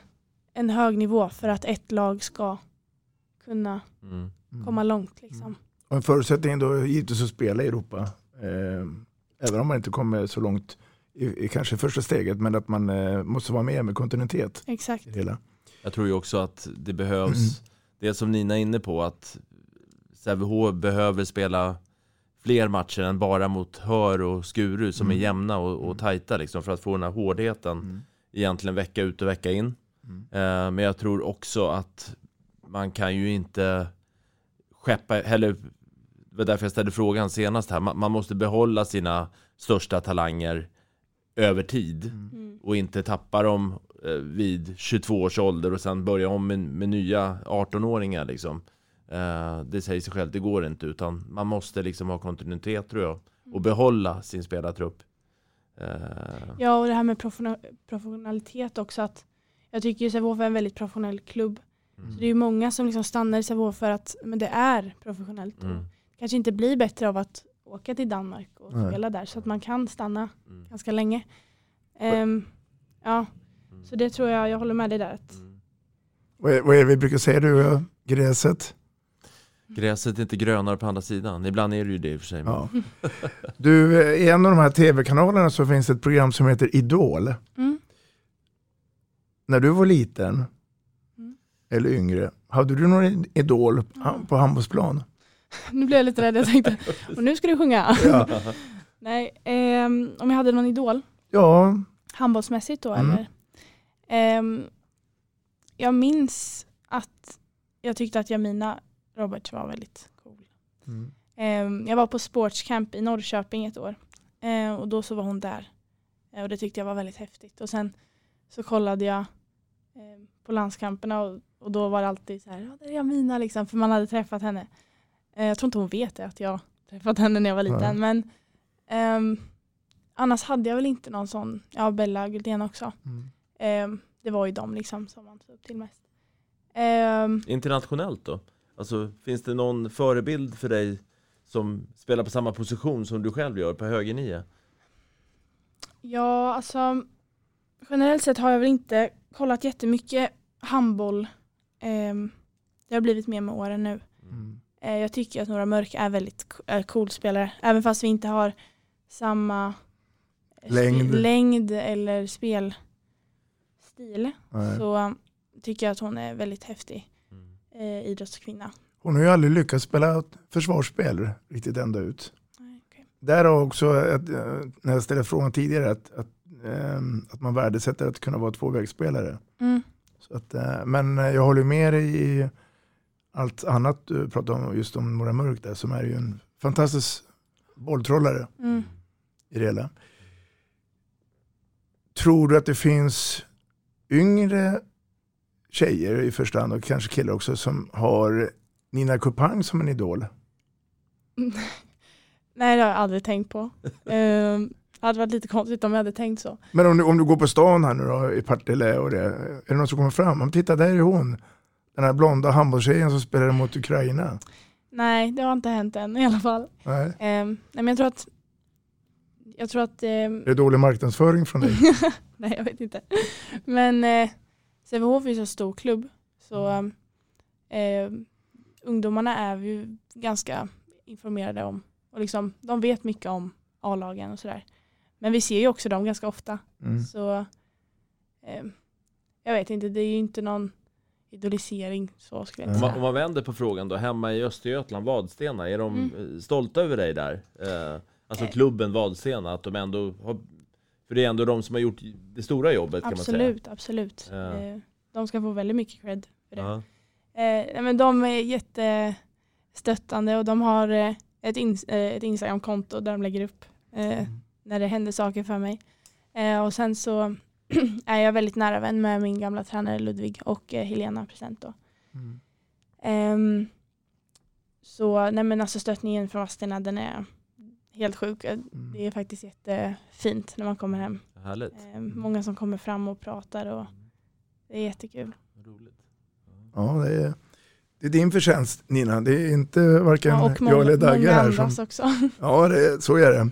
en hög nivå för att ett lag ska kunna Mm. komma långt. Liksom. Och en förutsättning då är givetvis att spela i Europa. Eh, även om man inte kommer så långt i, i kanske första steget, men att man eh, måste vara med med kontinuitet. Exakt. hela. Jag tror ju också att det behövs, det som Nina är inne på, att Sävehof behöver spela fler matcher än bara mot Hör och Skuru som Mm. är jämna och, och tajta liksom, för att få den här hårdheten egentligen vecka ut och vecka in. Eh, men jag tror också att man kan ju inte skeppa, eller det var därför jag ställde frågan senast här, man, man måste behålla sina största talanger över tid och inte tappa dem eh, vid 22 års ålder och sen börja om med, med nya 18-åringar liksom. Eh, det säger sig självt, det går inte utan man måste liksom ha kontinuitet tror jag och behålla sin spelartrupp. Eh, Ja och det här med professiona- professionalitet också. att Jag tycker ju Sävehof är en väldigt professionell klubb. Så det är ju många som liksom stannar i Sävehof för att men det är professionellt. Mm. Kanske inte blir bättre av att åka till Danmark och Nej. spela där. Så att man kan stanna ganska länge. Ehm, ja, så det tror jag, jag håller med dig där. Att, Vad är, vad är det vi brukar säga du, gräset? Gräset är inte grönare på andra sidan, ibland är det ju det i och för sig. Ja. *laughs* Du, eh, i en av de här tv-kanalerna så finns det ett program som heter Idol. Mm. När du var liten, eller yngre, hade du någon idol på handbollsplan? Nu blev jag lite rädd, jag tänkte, *laughs* och nu ska du sjunga. Ja. *laughs* Nej, ehm, om jag hade någon idol, Ja, handbollsmässigt då Mm. eller? Ehm, jag minns att jag tyckte att Jamina Roberts var väldigt cool. Mm. Ehm, jag var på sportscamp i Norrköping ett år Ehm, och då så var hon där. Eh, och det tyckte jag var väldigt häftigt. Och sen så kollade jag ehm, på landskamperna och, och då var det alltid så här, ja det är Jamina liksom, för man hade träffat henne. Eh, jag tror inte hon vet det, att jag träffat henne när jag var liten. Ja. Men Ehm, annars hade jag väl inte någon sån, ja Bella Guldén också. Mm. Ehm, det var ju de liksom som man tog upp till mest. Ehm, Internationellt då? Alltså, finns det någon förebild för dig som spelar på samma position som du själv gör på höger nio? ja, alltså generellt sett har jag väl inte kollat jättemycket handboll. Ehm, det har blivit mer med åren nu. Mm. Eh, jag tycker att Nora Mörk är väldigt cool spelare. Även fast vi inte har samma eh, Längd. längd eller spelstil. Nej. Så tycker jag att hon är väldigt häftig eh, idrottskvinna. Hon har ju aldrig lyckats spela ett försvarsspel riktigt ända ut. Därav också, att, eh, när jag ställde frågan tidigare, att, att, ehm, att man värdesätter att kunna vara tvåvägsspelare. Mm. Så att, men jag håller med dig i allt annat du pratar om, just om Nora Mörk där, som är ju en fantastisk bolltrollare Mm. i det hela. Tror du att det finns yngre tjejer i första hand och kanske killar också som har Nina Kupang som en idol? *laughs* Nej det har jag aldrig tänkt på. *laughs* Ehm, det hade varit lite konstigt om jag hade tänkt så. Men om du, om du går på stan här nu då, i Partille och det, är det någon som kommer fram? Om titta där är hon, den här blonda handbollstjejen som spelade mot Ukraina. Nej det har inte hänt än i alla fall. Nej. Ehm, nej men jag tror att jag tror att Är det dålig marknadsföring från dig? *laughs* Nej, jag vet inte. Men eh, Sävehof är ju så stor klubb så eh, ungdomarna är ju ganska informerade om och liksom, de vet mycket om A-lagen och sådär. Men vi ser ju också dem ganska ofta. Mm. Så eh, jag vet inte, det är ju inte någon idolisering så skulle jag man, säga. om man vänder på frågan då, hemma i Östergötland, Vadstena, är de Mm. stolta över dig där? Eh, alltså Eh. klubben Vadstena, att de ändå har... För det är ändå de som har gjort det stora jobbet kan man säga. Absolut, absolut. Eh, de ska få väldigt mycket cred för det. Ja. Eh, men de är jättestöttande och de har eh, ett, ins- eh, ett Instagram-konto där de lägger upp eh, när det händer saker för mig. Eh, och sen så *clears throat* är jag väldigt nära vän med min gamla tränare Ludvig och eh, Helena Present då. Ehm, så nej men alltså stöttningen från Vadstena den är helt sjuk. Eh, Det är faktiskt jättefint när man kommer hem. Härligt. Ehm, många som kommer fram och pratar och det är jättekul. Ja, det är, det är din förtjänst Nina, det är inte varken Ja, jag eller Dagge många här. andras Som, också. ja, det, så är det.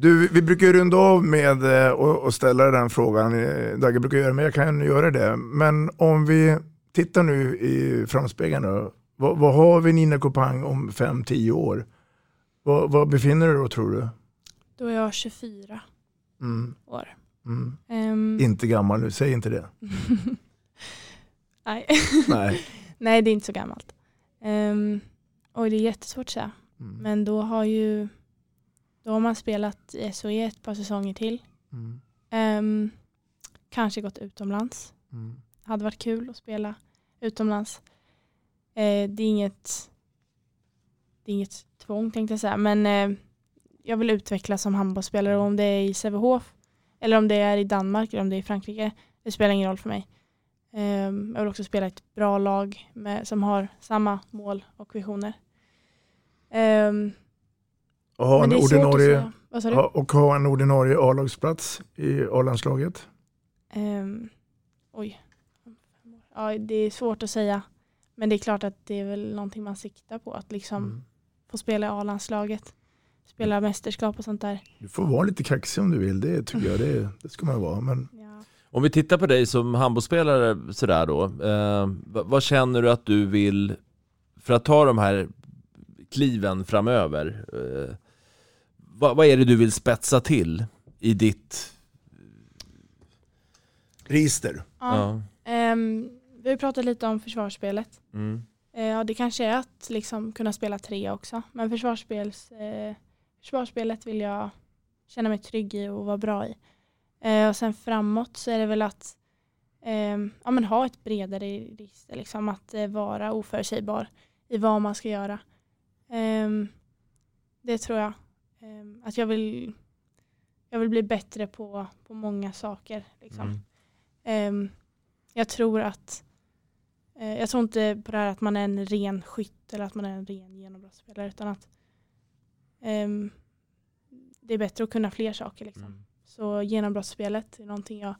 Du, vi brukar runda av med eh, och, och ställa den frågan, eh, Dagge brukar göra men jag kan göra det. Men om vi tittar nu i framspegeln då, vad, vad har vi Nina Kopang om 5-10 år? Vad, vad befinner du då tror du? Då är jag 24 Mm. år. Mm. Ehm, Inte gammal nu, säg inte det. *laughs* Nej. Nej. *laughs* Nej, det är inte så gammalt. Um, och det är jättesvårt att säga. Mm. Men då har ju då har man spelat i SHE ett par säsonger till. Mm. Ehm, kanske gått utomlands. Mm. Hade varit kul att spela utomlands. Eh, det är inget det är inget tvång tänkte jag säga. Men eh, jag vill utvecklas som handbollsspelare och om det är i Sävehof eller om det är i Danmark eller om det är i Frankrike. Det spelar ingen roll för mig. Ehm, jag vill också spela ett bra lag med, som har samma mål och visioner. Ehm, Och ha, en ordinarie, och ha en ordinarie A-lagsplats i A-landslaget. Ehm, oj. Ja, det är svårt att säga. Men det är klart att det är väl någonting man siktar på. Att liksom Mm. få spela i A-landslaget. Spela mästerskap och sånt där. Du får vara lite kaxig om du vill, det tycker jag. Det, det ska man vara. Men Om vi tittar på dig som handbollsspelare sådär då, eh, vad, vad känner du att du vill, för att ta de här kliven framöver, eh, vad, vad är det du vill spetsa till i ditt... register. Ja. Ehm, vi har ju pratat lite om försvarsspelet. Mm. Eh, Ja, det kanske är att liksom kunna spela tre också. Men försvarsspels, eh, försvarsspelet vill jag känna mig trygg i och vara bra i. Eh, och sen framåt så är det väl att eh, ja, men ha ett bredare register. Liksom, att eh, vara oförutsägbar i vad man ska göra. Ehm, det tror jag. Ehm, att jag vill, jag vill bli bättre på, på många saker. Liksom. Mm. Ehm, jag tror att eh, jag tror inte på det här att man är en ren skytt eller att man är en ren genombrottsspelare utan att ehm, det är bättre att kunna fler saker. Liksom. Så genombrottsspelet är någonting jag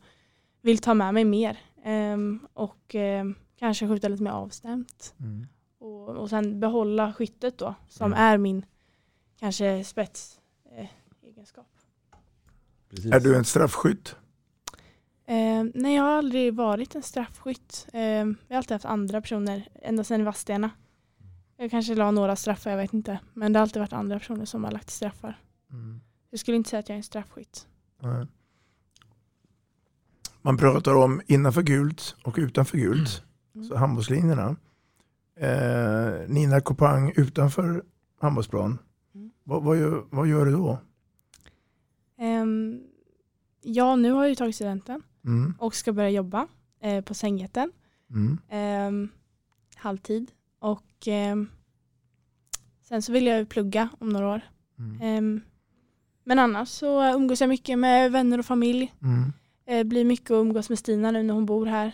vill ta med mig mer. Ehm, och ehm, kanske skjuta lite mer avstämt. Mm. Och, och sen behålla skyttet då, som är min kanske spets eh. Är du en straffskytt? Ehm, nej, jag har aldrig varit en straffskytt. Ehm, jag har alltid haft andra personer, ända sedan i Vadstena. Jag kanske la några straffar, jag vet inte. Men det har alltid varit andra personer som har lagt straffar. Mm. Jag skulle inte säga att jag är en straffskytt. Nej. Man pratar om innanför gult och utanför gult. Så handbollslinjerna. Eh, Nina Kopang utanför handbollsplan. Vad, vad, gör, vad gör du då? Ehm, ja, nu har jag tagit studenten Mm. och ska börja jobba eh, på Sängheten. Mm. Ehm, halvtid. Och ehm, sen så vill jag plugga om några år. Mm. Men annars så umgås jag mycket med vänner och familj. Mm. Eh, blir mycket att umgås med Stina nu när hon bor här.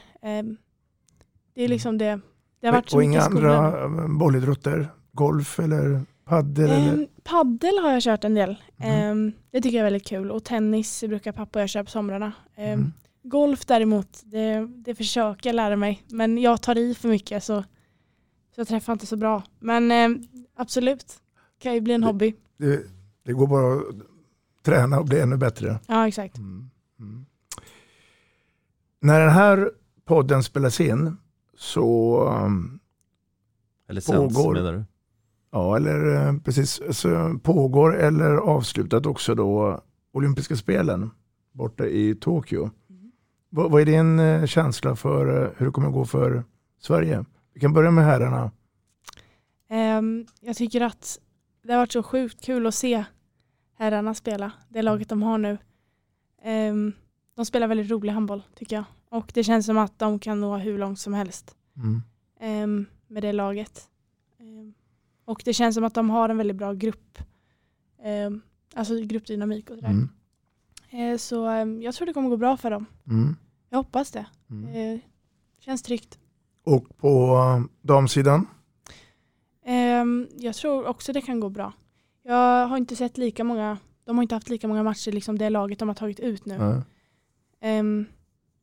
Det är liksom det. Det har varit så och inga mycket andra eh, bollidrotter? Golf eller paddel? eller? Ehm, paddel har jag kört en del. Ehm, det tycker jag är väldigt kul. Och tennis brukar pappa och jag köra på somrarna. Ehm, Golf däremot, det, det försöker jag lära mig. Men jag tar i för mycket så, så jag träffar inte så bra. Men ehm, absolut, kan ju bli en hobby. Det, det går bara att träna och bli ännu bättre. Ja, exakt. När den här podden spelas in så um, Eller sänds, menar du? Ja, eller eh, precis. Så pågår eller avslutat också då olympiska spelen borta i Tokyo. Vad, vad är din eh, känsla för eh, hur det kommer att gå för Sverige? Vi kan börja med herrarna. Ehm, jag tycker att det har varit så sjukt kul att se herrarna spela, det laget de har nu. Ehm, de spelar väldigt rolig handboll tycker jag. Och det känns som att de kan nå hur långt som helst Mm. ehm, med det laget. Ehm, och det känns som att de har en väldigt bra grupp. Ehm, alltså gruppdynamik och sådär. Mm. Eh, så ehm, jag tror det kommer gå bra för dem. Mm. Jag hoppas det. Mm. Eh, känns tryggt. Och på eh, damsidan? Ehm, jag tror också det kan gå bra. Jag har inte sett lika många, de har inte haft lika många matcher, liksom det laget de har tagit ut nu. Ehm,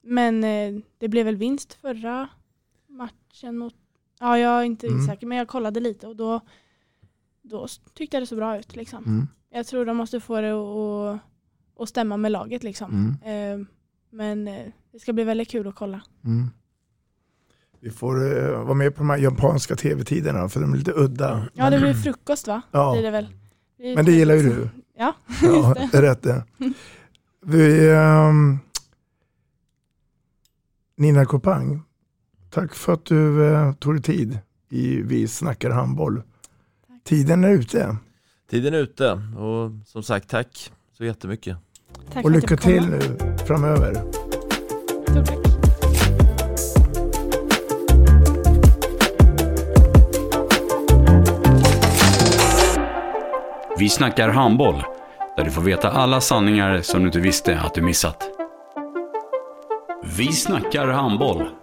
men eh, det blev väl vinst förra matchen mot, ja jag är inte Mm. säker men jag kollade lite och då, då tyckte jag det så bra ut. Liksom. Mm. Jag tror de måste få det att, att stämma med laget. Liksom. Mm. Ehm, men eh, det ska bli väldigt kul att kolla. Mm. Vi får eh, vara med på de här japanska tv-tiderna för de är lite udda. Ja det blir frukost va? Ja. Blir det väl. blir Men det gillar ju du. Ja, *laughs* Ja, det är rätt det. Vi, ehm, Nina Kopang, tack för att du eh, tog dig tid i Vi snackar handboll. Tiden är ute. Tiden är ute och som sagt tack så jättemycket. Tack och lycka till nu framöver. Stort tack. Vi snackar handboll, där du får veta alla sanningar som du inte visste att du missat. Vi snackar handboll.